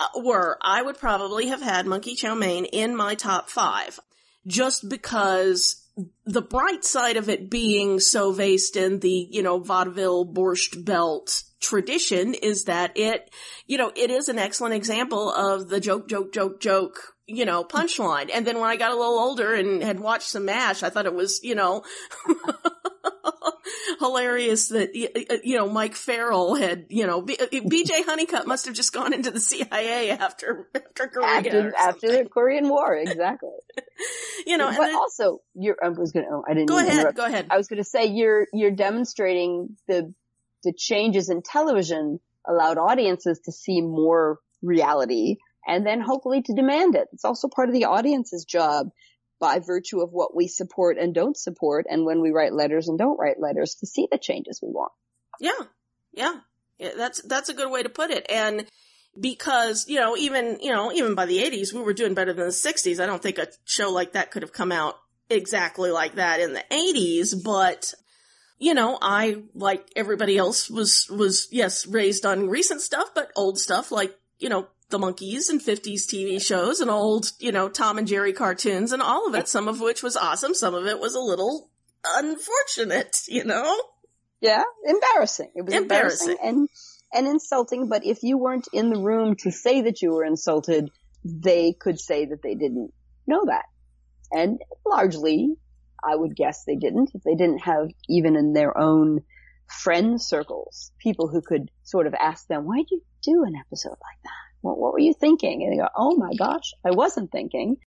uh, were, I would probably have had Monkee Chow Mein in my top five, just because the bright side of it being so based in the, you know, vaudeville borscht belt tradition is that it, you know, it is an excellent example of the joke, joke, joke, joke, you know, punchline. And then when I got a little older and had watched some MASH, I thought it was, you know, hilarious that, you know, Mike Farrell had, you know, B- uh, BJ Honeycutt must have just gone into the CIA after, after Korea. After, after the Korean War, exactly. You know, but then- also, you're, I was gonna, oh, I didn't Go ahead, interrupt. go ahead. I was gonna say, you're, you're demonstrating the, the changes in television allowed audiences to see more reality and then hopefully to demand it. It's also part of the audience's job by virtue of what we support and don't support and when we write letters and don't write letters to see the changes we want. Yeah, yeah, yeah. That's that's a good way to put it. And because you know, even you know, even by the '80s, we were doing better than the '60s. I don't think a show like that could have come out exactly like that in the '80s. But you know, I like everybody else was was yes raised on recent stuff, but old stuff like you know the Monkees and 50s TV shows and old you know Tom and Jerry cartoons and all of it. Some of which was awesome. Some of it was a little unfortunate. You know. Yeah, embarrassing. It was embarrassing, Embarrassing. and and insulting. But if you weren't in the room to say that you were insulted, they could say that they didn't know that. And largely, I would guess they didn't. If they didn't have even in their own friend circles people who could sort of ask them, "Why'd you do an episode like that? What, what were you thinking?" And they go, "Oh my gosh, I wasn't thinking."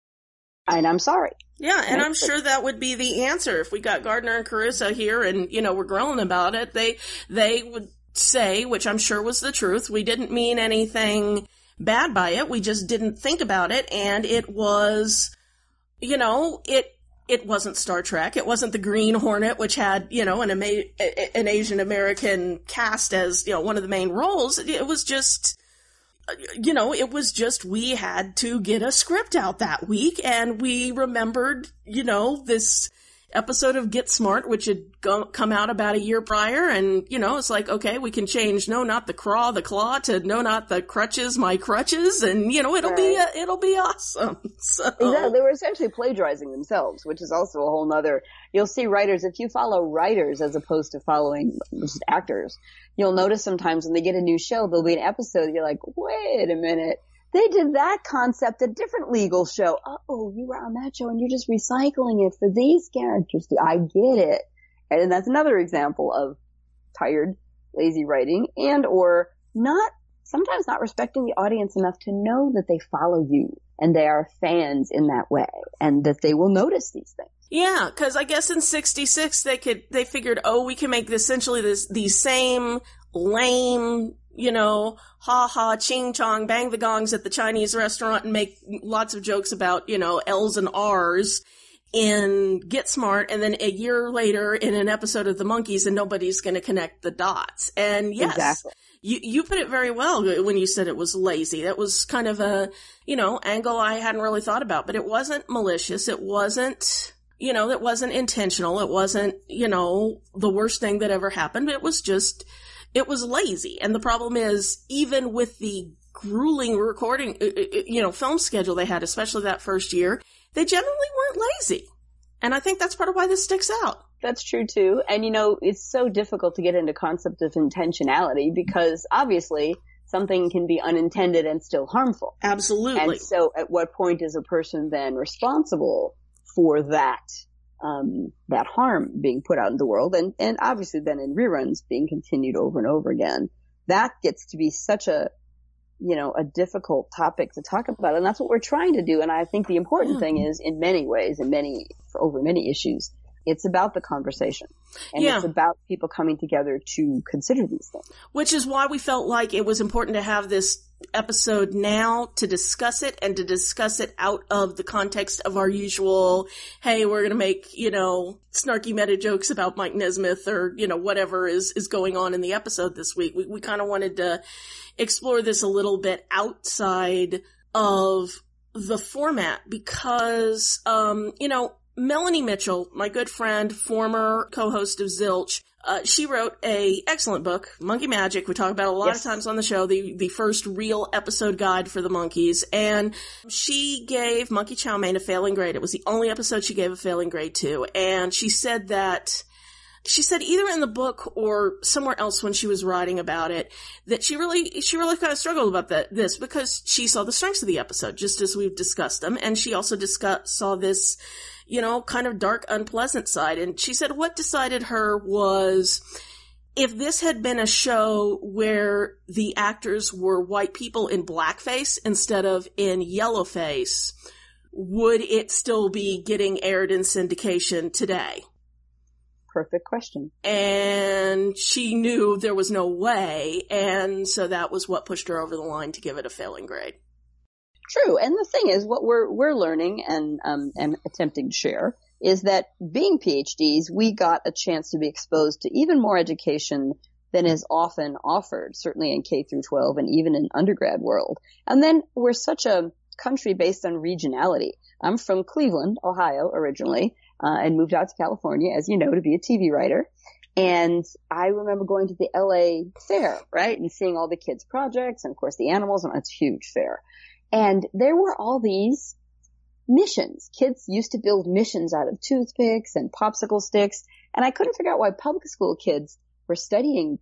And I'm sorry. Yeah, and I'm sure that would be the answer if we got Gardner and Caruso here and, you know, we're grilling about it. They, they would say, which I'm sure was the truth, we didn't mean anything bad by it. We just didn't think about it and it was, you know, it, it wasn't Star Trek. It wasn't the Green Hornet, which had, you know, an, ama- an Asian American cast as, you know, one of the main roles. It was just, you know, it was just we had to get a script out that week and we remembered, you know, this episode of Get Smart, which had go- come out about a year prior. And, you know, it's like, okay, we can change no, not the craw, the claw to no, not the crutches, my crutches. And, you know, it'll be, uh, it'll be awesome. So. Exactly. They were essentially plagiarizing themselves, which is also a whole nother, you'll see writers, if you follow writers as opposed to following actors, you'll notice sometimes when they get a new show, there'll be an episode, you're like, wait a minute. They did that concept a different legal show. Oh, you were on that show and you're just recycling it for these characters. I get it. And that's another example of tired, lazy writing and or not, sometimes not respecting the audience enough to know that they follow you and they are fans in that way and that they will notice these things. Yeah, because I guess in '66 they could they figured, oh, we can make essentially this these same lame, you know, ha ha, ching chong, bang the gongs at the Chinese restaurant and make lots of jokes about you know L's and R's in Get Smart, and then a year later in an episode of The Monkees and nobody's going to connect the dots. And yes. Exactly. You, you put it very well when you said it was lazy. That was kind of a, you know, angle I hadn't really thought about, but it wasn't malicious. It wasn't, you know, it wasn't intentional. It wasn't, you know, the worst thing that ever happened. It was just, it was lazy. And the problem is, even with the grueling recording, uh, uh, you know, film schedule they had, especially that first year, they generally weren't lazy. And I think that's part of why this sticks out. That's true too. And you know, it's so difficult to get into concept of intentionality because obviously something can be unintended and still harmful. Absolutely. And so at what point is a person then responsible for that um, that harm being put out in the world and, and obviously then in reruns being continued over and over again. That gets to be such a, you know, a difficult topic to talk about. And that's what we're trying to do. And I think the important thing is in many ways, in many, for over many issues, it's about the conversation. And Yeah. it's about people coming together to consider these things. Which is why we felt like it was important to have this episode now to discuss it and to discuss it out of the context of our usual, hey, we're gonna make, you know, snarky meta jokes about Mike Nesmith or, you know, whatever is, is going on in the episode this week. We, we kind of wanted to explore this a little bit outside of the format because, um, you know, Melanie Mitchell, my good friend, former co-host of Zilch, uh, she wrote a excellent book, Monkee Magic. We talk about it a lot Yes. of times on the show, the, the first real episode guide for the Monkees. And she gave Monkee Chow Mein a failing grade. It was the only episode she gave a failing grade to. And she said that she said either in the book or somewhere else when she was writing about it that she really she really kind of struggled about that this because she saw the strengths of the episode just as we've discussed them and she also discuss, saw this you know kind of dark unpleasant side and she said what decided her was if this had been a show where the actors were white people in blackface instead of in yellowface would it still be getting aired in syndication today Perfect question. and she knew there was no way, and so that was what pushed her over the line to give it a failing grade. True. And the thing is, what we're, we're learning and, um, and attempting to share is that being PhDs, we got a chance to be exposed to even more education than is often offered, certainly in K through 12 and even in undergrad world. And then we're such a country based on regionality. I'm from Cleveland, Ohio originally, uh, and moved out to California, as you know, to be a TV writer. And I remember going to the LA fair, right? And seeing all the kids' projects and of course the animals and it's a huge fair. And there were all these missions. Kids used to build missions out of toothpicks and popsicle sticks. And I couldn't figure out why public school kids were studying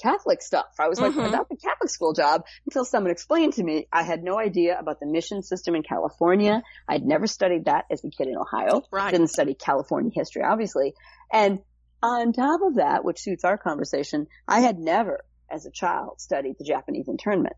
Catholic stuff. I was like, Mhm. well, that's a Catholic school job until someone explained to me. I had no idea about the mission system in California. I'd never studied that as a kid in Ohio. Right. Didn't study California history, obviously. And on top of that, which suits our conversation, I had never, as a child, studied the Japanese internment.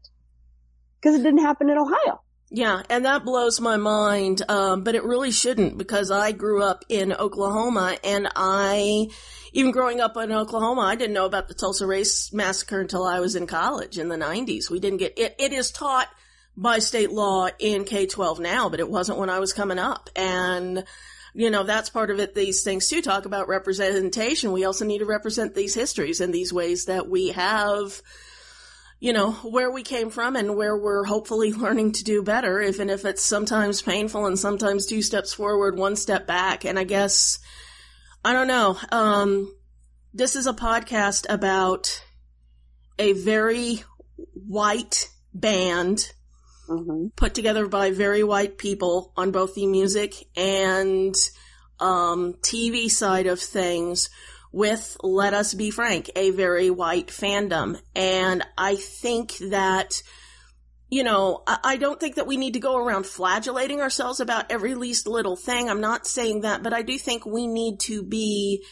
Because it didn't happen in Ohio. Yeah, and that blows my mind, um, but it really shouldn't because I grew up in Oklahoma and I, even growing up in Oklahoma, I didn't know about the Tulsa Race Massacre until I was in college in the 90s. We didn't get, it, it is taught by state law in K-12 now, but it wasn't when I was coming up. And, you know, that's part of it. These things too talk about representation. We also need to represent these histories in these ways that we have, you know, where we came from and where we're hopefully learning to do better, even if it's sometimes painful and sometimes two steps forward, one step back. And I guess, I don't know, um, this is a podcast about a very white band Mm-hmm. put together by very white people on both the music and um, TV side of things with, let us be frank, a very white fandom. And I think that, you know, I, don't think that we need to go around flagellating ourselves about every least little thing. I'm not saying that, but I do think we need to be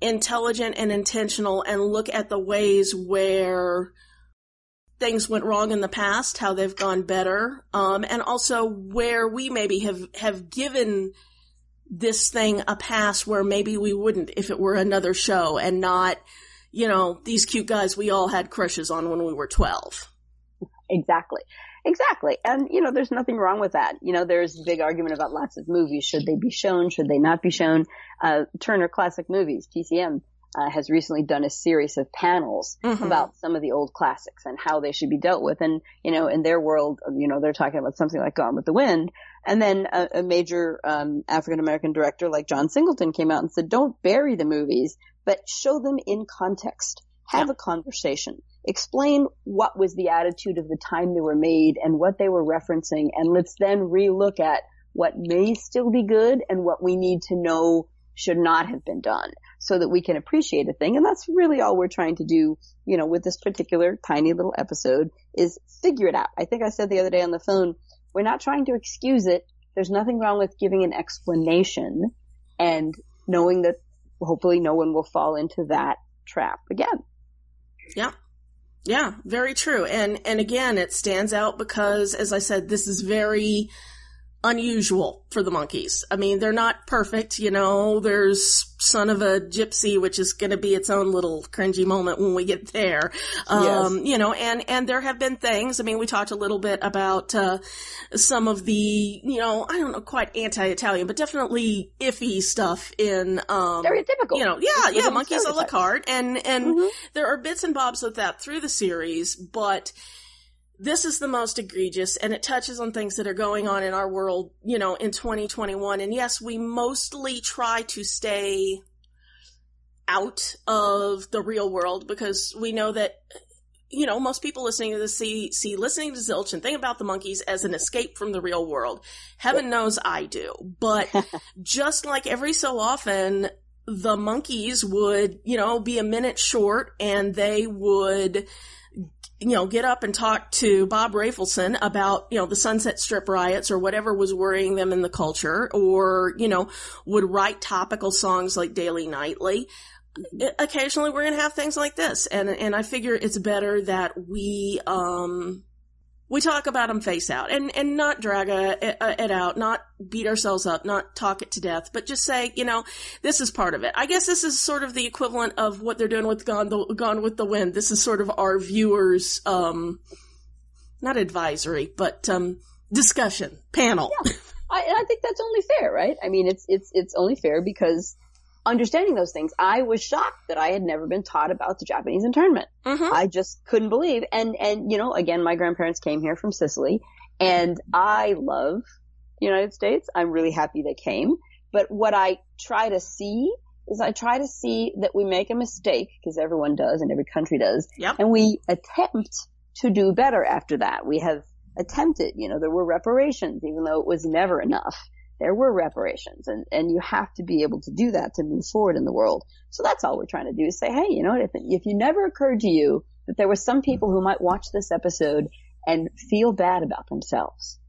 intelligent and intentional and look at the ways where things went wrong in the past, how they've gone better, um, and also where we maybe have, have given this thing a pass where maybe we wouldn't if it were another show and not, you know, these cute guys we all had crushes on when we were 12. Exactly. Exactly. And, you know, there's nothing wrong with that. You know, there's a big argument about lots of movies. Should they be shown? Should they not be shown? Uh, Turner Classic Movies, TCM, uh, has recently done a series of panels Mhm. about some of the old classics and how they should be dealt with. And, you know, in their world, you know, they're talking about something like Gone with the Wind. And then a, a major, um, African American director like John Singleton came out and said, don't bury the movies, but show them in context. Have a conversation. Explain what was the attitude of the time they were made and what they were referencing. And let's then relook at what may still be good and what we need to know should not have been done so that we can appreciate a thing. And that's really all we're trying to do, you know, with this particular tiny little episode is figure it out. I think I said the other day on the phone, we're not trying to excuse it. There's nothing wrong with giving an explanation and knowing that hopefully no one will fall into that trap again. Yeah. Yeah, very true. And and again, it stands out because as I said, this is very unusual for the Monkees. I mean, they're not perfect, you know. There's son of a gypsy, which is going to be its own little cringy moment when we get there. Um, you know, and and there have been things. I mean, we talked a little bit about uh, some of the, you know, I don't know, quite anti-Italian, but definitely iffy stuff in um, stereotypical. You know, yeah, yeah, Monkees a la carte, and and there are bits and bobs of that through the series, but this is the most egregious and it touches on things that are going on in our world, you know, in 2021. And yes, we mostly try to stay out of the real world because we know that you know, most people listening to this see, see listening to Zilch and think about the Monkees as an escape from the real world. Heaven knows I do. But just like every so often, the Monkees would, you know, be a minute short and they would, you know, get up and talk to Bob Rafelson about, you know, the Sunset Strip riots or whatever was worrying them in the culture or, you know, would write topical songs like Daily Nightly. Occasionally we're going to have things like this. And and I figure it's better that we um we talk about them face out and and not drag a- it out not beat ourselves up not talk it to death but just say you know this is part of it. I guess this is sort of the equivalent of what they're doing with Gone the, Gone with the Wind. This is sort of our viewers um not advisory but um discussion panel. I, I think that's only fair, right? I mean, it's it's it's only fair because understanding those things, I was shocked that I had never been taught about the Japanese internment. Mm-hmm. I just couldn't believe. And and you know, again, my grandparents came here from Sicily, and I love the United States. I'm really happy they came. But what I try to see is I try to see that we make a mistake because everyone does and every country does, Yep. and we attempt to do better after that. We have attempted. You know, there were reparations, even though it was never enough there were reparations and, and you have to be able to do that to move forward in the world. So that's all we're trying to do is say, hey, you know what, if, if you never occurred to you that there were some people who might watch this episode and feel bad about themselves,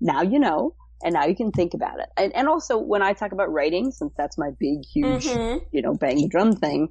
now you know, and now you can think about it. And, and also when I talk about writing, since that's my big, huge, Mhm. you know, bang the drum thing,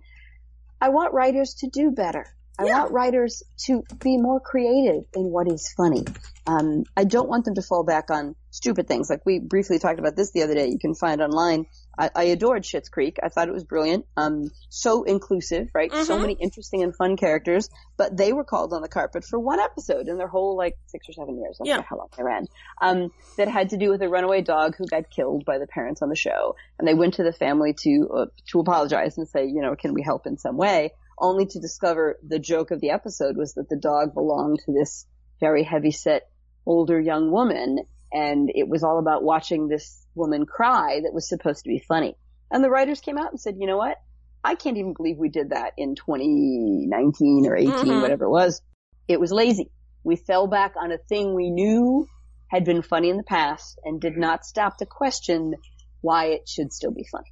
I want writers to do better. I want writers to be more creative in what is funny. Um, I don't want them to fall back on stupid things. Like we briefly talked about this the other day. You can find online. I, I adored Schitt's Creek. I thought it was brilliant. Um, so inclusive, right? So Mhm. many interesting and fun characters, but they were called on the carpet for one episode in their whole like six or seven years. I don't Yeah. know how long they ran. Um, that had to do with a runaway dog who got killed by the parents on the show. And they went to the family to, uh, to apologize and say, you know, can we help in some way? Only to discover the joke of the episode was that the dog belonged to this very heavy set older young woman and it was all about watching this woman cry that was supposed to be funny. And the writers came out and said, you know what? I can't even believe we did that in 2019 or 18, Mhm. whatever it was. It was lazy. We fell back on a thing we knew had been funny in the past and did not stop to question why it should still be funny.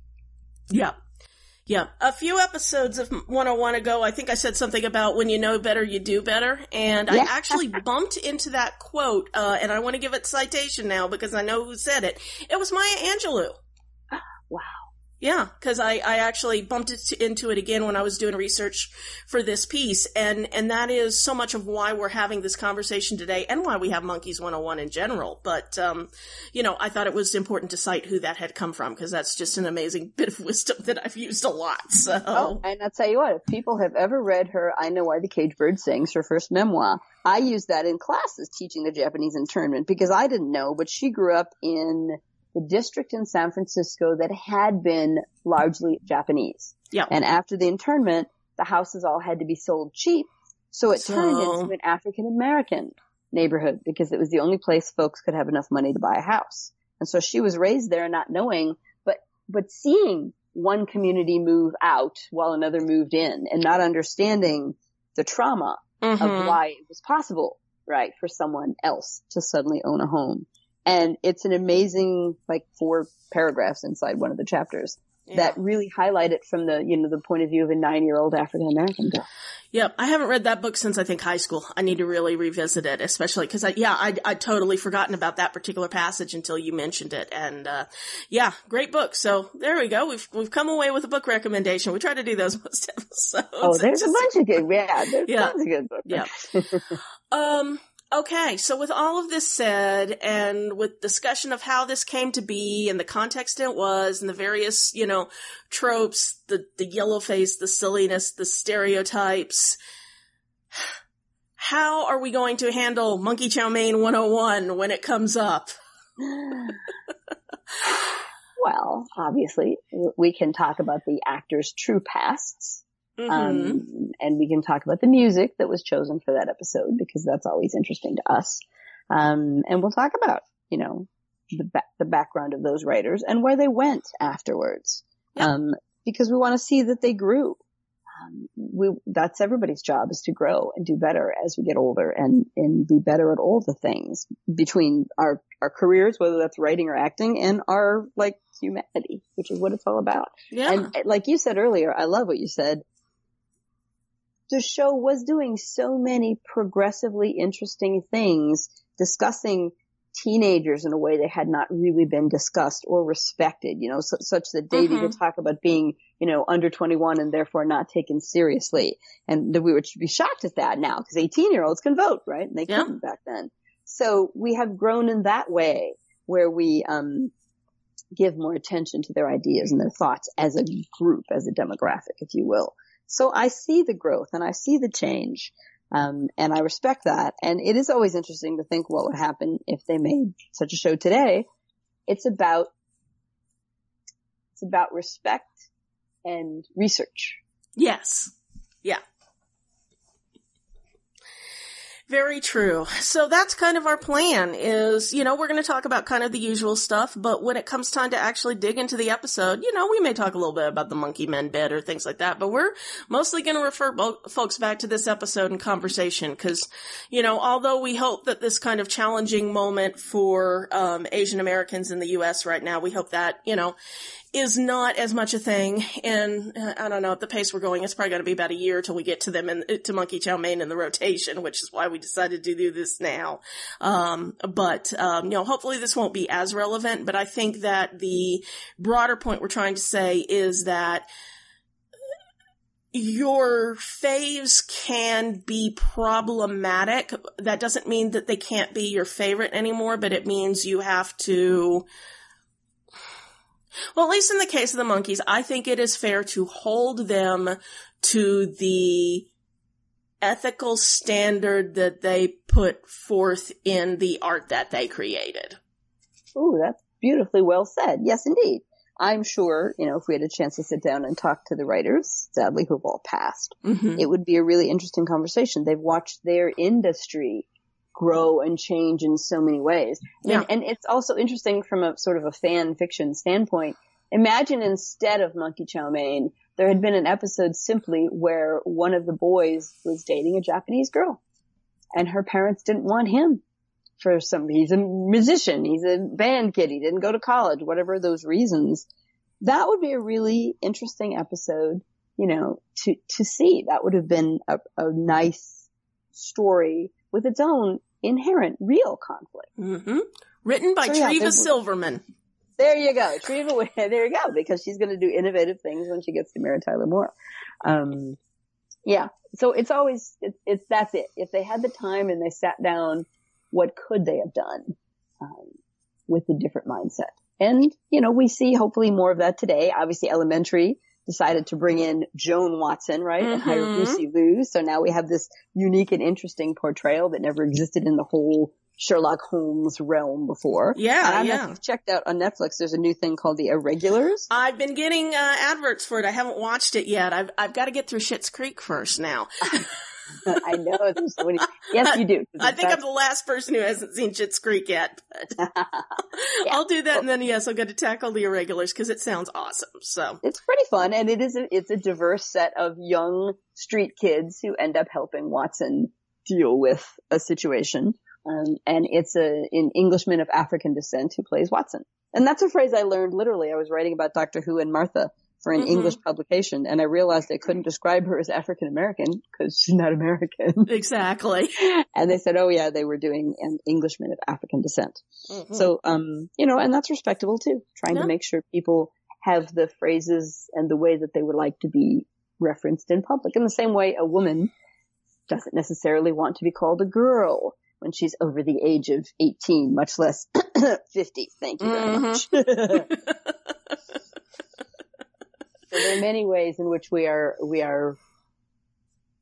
Yeah. Yeah. A few episodes of 101 ago, I think I said something about when you know better, you do better. And I actually bumped into that quote, uh, and I want to give it citation now because I know who said it. It was Maya Angelou. Wow. Yeah, because I, I actually bumped into it again when I was doing research for this piece, and and that is so much of why we're having this conversation today, and why we have Monkees 101 in general. But um, you know, I thought it was important to cite who that had come from because that's just an amazing bit of wisdom that I've used a lot. So Oh, and I'll tell you what, if people have ever read her I Know Why the Caged Bird Sings, her first memoir, I used that in classes teaching the Japanese internment because I didn't know, but she grew up in the district in San Francisco that had been largely Japanese. Yeah. And after the internment, the houses all had to be sold cheap. So it turned into an African American neighborhood because it was the only place folks could have enough money to buy a house. And so she was raised there not knowing, but, but seeing one community move out while another moved in and not understanding the trauma Mhm. of why it was possible, right, for someone else to suddenly own a home. And it's an amazing, like four paragraphs inside one of the chapters that really highlight it from the, you know, the point of view of a nine year old African American girl. Yep, I haven't read that book since I think high school. I need to really revisit it, especially because I, yeah, I, I'd totally forgotten about that particular passage until you mentioned it. And, uh, yeah, great book. So there we go. We've, we've come away with a book recommendation. We try to do those most episodes. Oh, there's a bunch of good, yeah, there's Yeah. tons of good books. Yeah. Um, okay. So with all of this said, and with discussion of how this came to be and the context it was and the various, you know, tropes, the, the yellow face, the silliness, the stereotypes, how are we going to handle Monkee Chow Mein 101 when it comes up? Well, obviously, we can talk about the actors' true pasts. Mhm. Um, and we can talk about the music that was chosen for that episode because that's always interesting to us. Um, and we'll talk about, you know, the, ba- the background of those writers and where they went afterwards. Um, because we want to see that they grew. Um, we, that's everybody's job is to grow and do better as we get older and, and be better at all the things between our, our careers, whether that's writing or acting and our like humanity, which is what it's all about. Yeah. And like you said earlier, I love what you said. The show was doing so many progressively interesting things, discussing teenagers in a way they had not really been discussed or respected, you know, su- such that Davy Mhm. could talk about being, you know, under 21 and therefore not taken seriously. And that we would be shocked at that now because 18 year olds can vote, right? And they Yeah. couldn't back then. So we have grown in that way where we, um, give more attention to their ideas and their thoughts as a group, as a demographic, if you will. So I see the growth and I see the change. Um, and I respect that. And it is always interesting to think what would happen if they made such a show today. It's about, it's about respect and research. Yes. Yeah. Very true. So that's kind of our plan is, you know, we're going to talk about kind of the usual stuff, but when it comes time to actually dig into the episode, you know, we may talk a little bit about the monkey men bit or things like that, but we're mostly going to refer bo- folks back to this episode and conversation because, you know, although we hope that this kind of challenging moment for um, Asian Americans in the U.S. right now, we hope that, you know, is not as much a thing. And uh, I don't know at the pace we're going, it's probably going to be about a year till we get to them and to Monkee Chow Mein in the rotation, which is why we decided to do this now. Um, but um, you know, hopefully this won't be as relevant. But I think that the broader point we're trying to say is that your faves can be problematic. That doesn't mean that they can't be your favorite anymore, but it means you have to well, at least in the case of the Monkees, I think it is fair to hold them to the ethical standard that they put forth in the art that they created. Ooh, that's beautifully well said. Yes, indeed. I'm sure, you know, if we had a chance to sit down and talk to the writers, sadly who've all passed, Mhm. it would be a really interesting conversation. They've watched their industry grow and change in so many ways. Yeah. And it's also interesting from a sort of a fan fiction standpoint. Imagine instead of Monkee Chow Mein, there had been an episode simply where one of the boys was dating a Japanese girl and her parents didn't want him for some, he's a musician, he's a band kid, he didn't go to college, whatever those reasons. That would be a really interesting episode, you know, to, to see. That would have been a, a nice story with its own inherent real conflict. hmm Written by So, Treva there's- Silverman. There you go. Treva, there you go, because she's going to do innovative things when she gets to Mary Tyler Moore. Um, yeah. So it's always, it's, it's, that's it. If they had the time and they sat down, what could they have done, um, with a different mindset? And, you know, we see hopefully more of that today. Obviously Elementary decided to bring in Joan Watson, right? And hire Mhm. Lucy Liu. So now we have this unique and interesting portrayal that never existed in the whole Sherlock Holmes realm before. Yeah, And I don't know yeah. if you've checked out on Netflix, there's a new thing called The Irregulars. I've been getting uh, adverts for it. I haven't watched it yet. I've I've got to get through Schitt's Creek first now. I know there's so many. Yes, you do. I think I'm the last person who hasn't seen Schitt's Creek yet. But I'll do that, and then yes, I'm going to tackle the irregulars because it sounds awesome. So it's pretty fun, and it is a, it's a diverse set of young street kids who end up helping Watson deal with a situation. Um, and it's a an Englishman of African descent who plays Watson, and that's a phrase I learned literally. I was writing about Doctor Who and Martha for an Mhm. English publication, and I realized they couldn't describe her as African American because she's not American. exactly. and they said, oh yeah, they were doing an Englishman of African descent. Mhm. So, um, you know, and that's respectable too, trying Yeah. to make sure people have the phrases and the way that they would like to be referenced in public. In the same way, a woman doesn't necessarily want to be called a girl when she's over the age of 18, much less 50. Thank you very much. so there are many ways in which we are, we are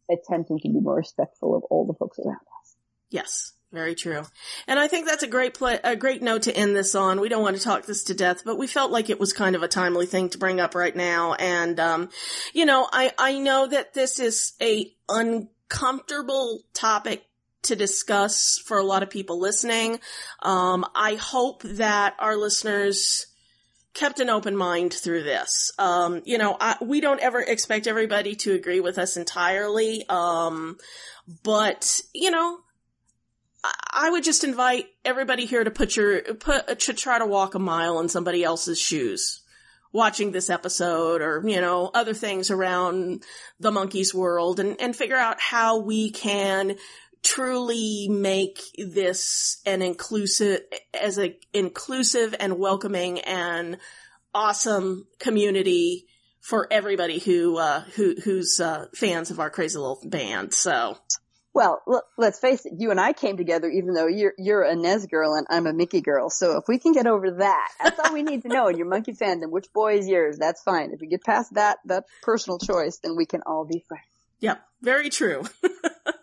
attempting to be more respectful of all the folks around us. Yes, very true. And I think that's a great pla a great note to end this on. We don't want to talk this to death, but we felt like it was kind of a timely thing to bring up right now. And, um, you know, I, I know that this is a uncomfortable topic to discuss for a lot of people listening. Um, I hope that our listeners kept an open mind through this. Um, you know, I, we don't ever expect everybody to agree with us entirely. Um, but, you know, I- I would just invite everybody here to put your, put, to try to walk a mile in somebody else's shoes. Watching this episode or, you know, other things around the Monkees' world and, and figure out how we can truly make this an inclusive, as a inclusive and welcoming and awesome community for everybody who, uh, who, who's, uh, fans of our crazy little band. So. Well, look, let's face it, you and I came together even though you're, you're a Nez girl and I'm a Micky girl. So if we can get over that, that's all we need to know in your Monkee fandom. Which boy is yours? That's fine. If we get past that, that personal choice, then we can all be friends. Yep, very true.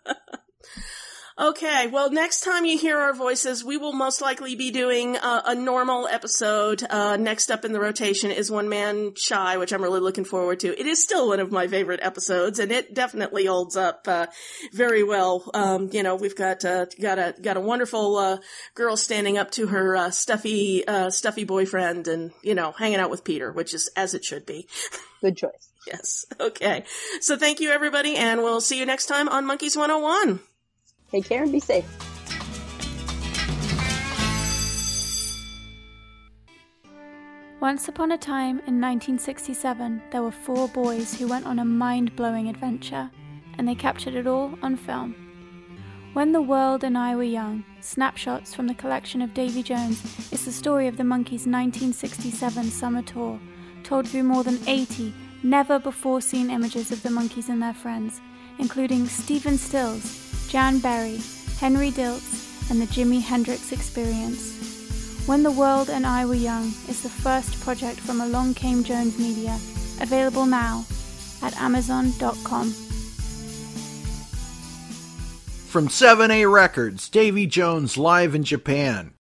okay, well, next time you hear our voices, we will most likely be doing uh, a normal episode. Uh, next up in the rotation is One Man Shy, which I'm really looking forward to. It is still one of my favorite episodes, and it definitely holds up uh, very well. Um, you know, we've got uh, got a got a wonderful uh, girl standing up to her uh, stuffy uh, stuffy boyfriend, and you know, hanging out with Peter, which is as it should be. Good choice. Yes. Okay. So thank you everybody and we'll see you next time on Monkees 101. Take care and be safe. Once upon a time in 1967, there were four boys who went on a mind blowing adventure, and they captured it all on film. When the World and I Were Young, snapshots from the collection of Davy Jones, is the story of the Monkees' 1967 summer tour, told through more than 80 never before seen images of the Monkees and their friends, including Stephen Stills, Jan Berry, Henry Diltz, and the Jimi Hendrix Experience. When the World and I Were Young is the first project from Along Came Jones Media, available now at Amazon.com. From 7A Records, Davy Jones live in Japan.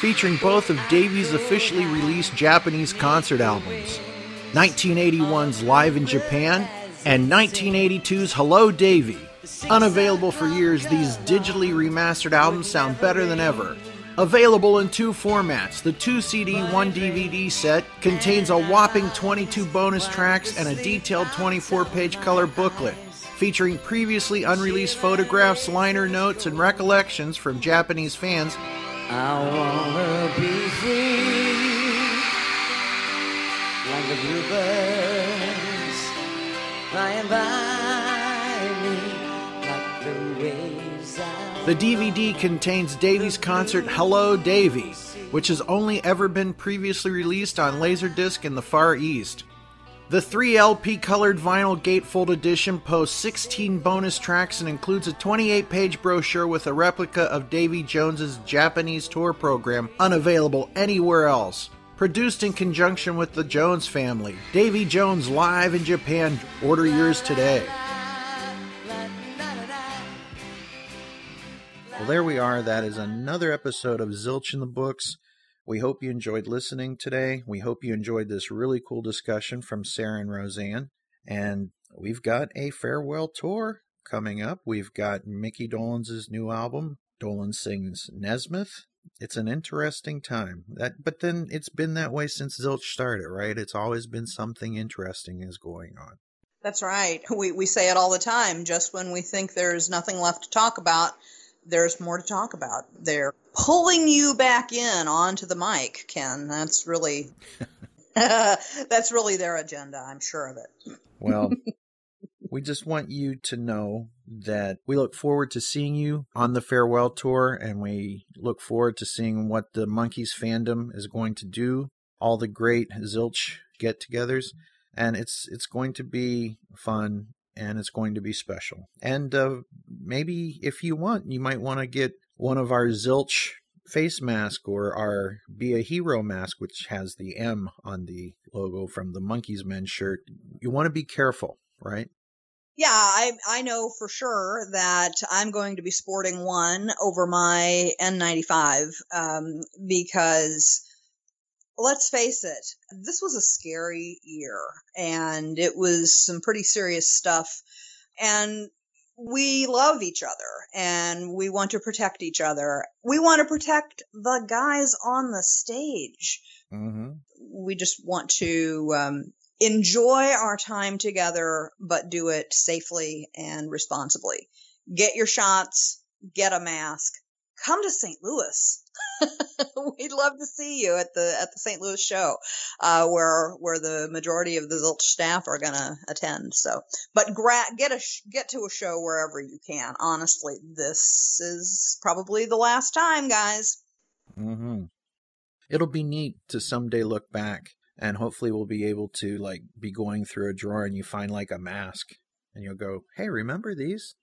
featuring both of Davy's officially released Japanese concert albums 1981's Live in Japan and 1982's Hello Davy. Unavailable for years, these digitally remastered albums sound better than ever. Available in two formats, the 2 CD, 1 DVD set contains a whopping 22 bonus tracks and a detailed 24 page color booklet featuring previously unreleased photographs, liner notes, and recollections from Japanese fans. I wanna be free, like the bluebirds flying by me, like the waves. The DVD contains Davy's concert Hello Davy, which has only ever been previously released on Laserdisc in the Far East. The 3 LP colored vinyl gatefold edition posts 16 bonus tracks and includes a 28 page brochure with a replica of Davy Jones's Japanese tour program, unavailable anywhere else. Produced in conjunction with the Jones family, Davy Jones live in Japan. Order yours today. Well, there we are. That is another episode of Zilch in the Books. We hope you enjoyed listening today. We hope you enjoyed this really cool discussion from Sarah and Roseanne. And we've got a farewell tour coming up. We've got Micky Dolenz' new album, Dolenz Sings Nesmith. It's an interesting time. That but then it's been that way since Zilch started, right? It's always been something interesting is going on. That's right. We, we say it all the time. Just when we think there's nothing left to talk about, there's more to talk about. They're pulling you back in onto the mic, Ken. That's really that's really their agenda. I'm sure of it. Well, we just want you to know that we look forward to seeing you on the farewell tour and we look forward to seeing what the Monkees fandom is going to do, all the great Zilch get-togethers, and it's it's going to be fun and it's going to be special. And uh, maybe if you want, you might want to get one of our Zilch face mask or our Be a Hero mask, which has the M on the logo from the Monkees Men shirt. You want to be careful, right? Yeah, I I know for sure that I'm going to be sporting one over my N95 um, because let's face it, this was a scary year and it was some pretty serious stuff. And we love each other and we want to protect each other. We want to protect the guys on the stage. Mm-hmm. We just want to um, enjoy our time together, but do it safely and responsibly. Get your shots, get a mask, come to St. Louis. We'd love to see you at the at the St. Louis show, uh, where where the majority of the Zilch staff are going to attend. So, but gra- get a sh- get to a show wherever you can. Honestly, this is probably the last time, guys. Mm-hmm. It'll be neat to someday look back, and hopefully we'll be able to like be going through a drawer and you find like a mask, and you'll go, "Hey, remember these?"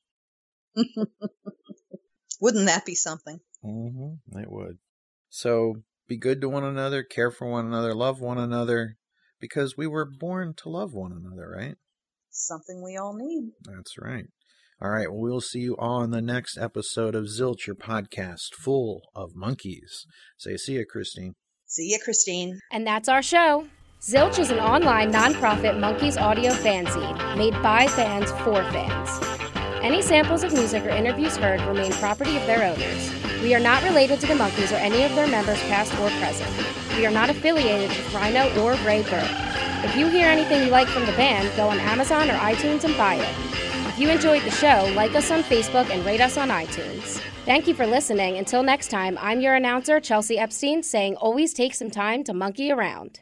Wouldn't that be something? Mm-hmm. It would. So be good to one another, care for one another, love one another, because we were born to love one another, right? Something we all need. That's right. All right. Well, we'll see you all in the next episode of Zilch, your podcast full of Monkees. Say, see ya, Christine. See ya, Christine. And that's our show. Zilch is an online nonprofit Monkees audio fanzine made by fans for fans. Any samples of music or interviews heard remain property of their owners. We are not related to the Monkees or any of their members, past or present. We are not affiliated with Rhino or Raybert. If you hear anything you like from the band, go on Amazon or iTunes and buy it. If you enjoyed the show, like us on Facebook and rate us on iTunes. Thank you for listening. Until next time, I'm your announcer, Chelsea Epstein, saying always take some time to monkey around.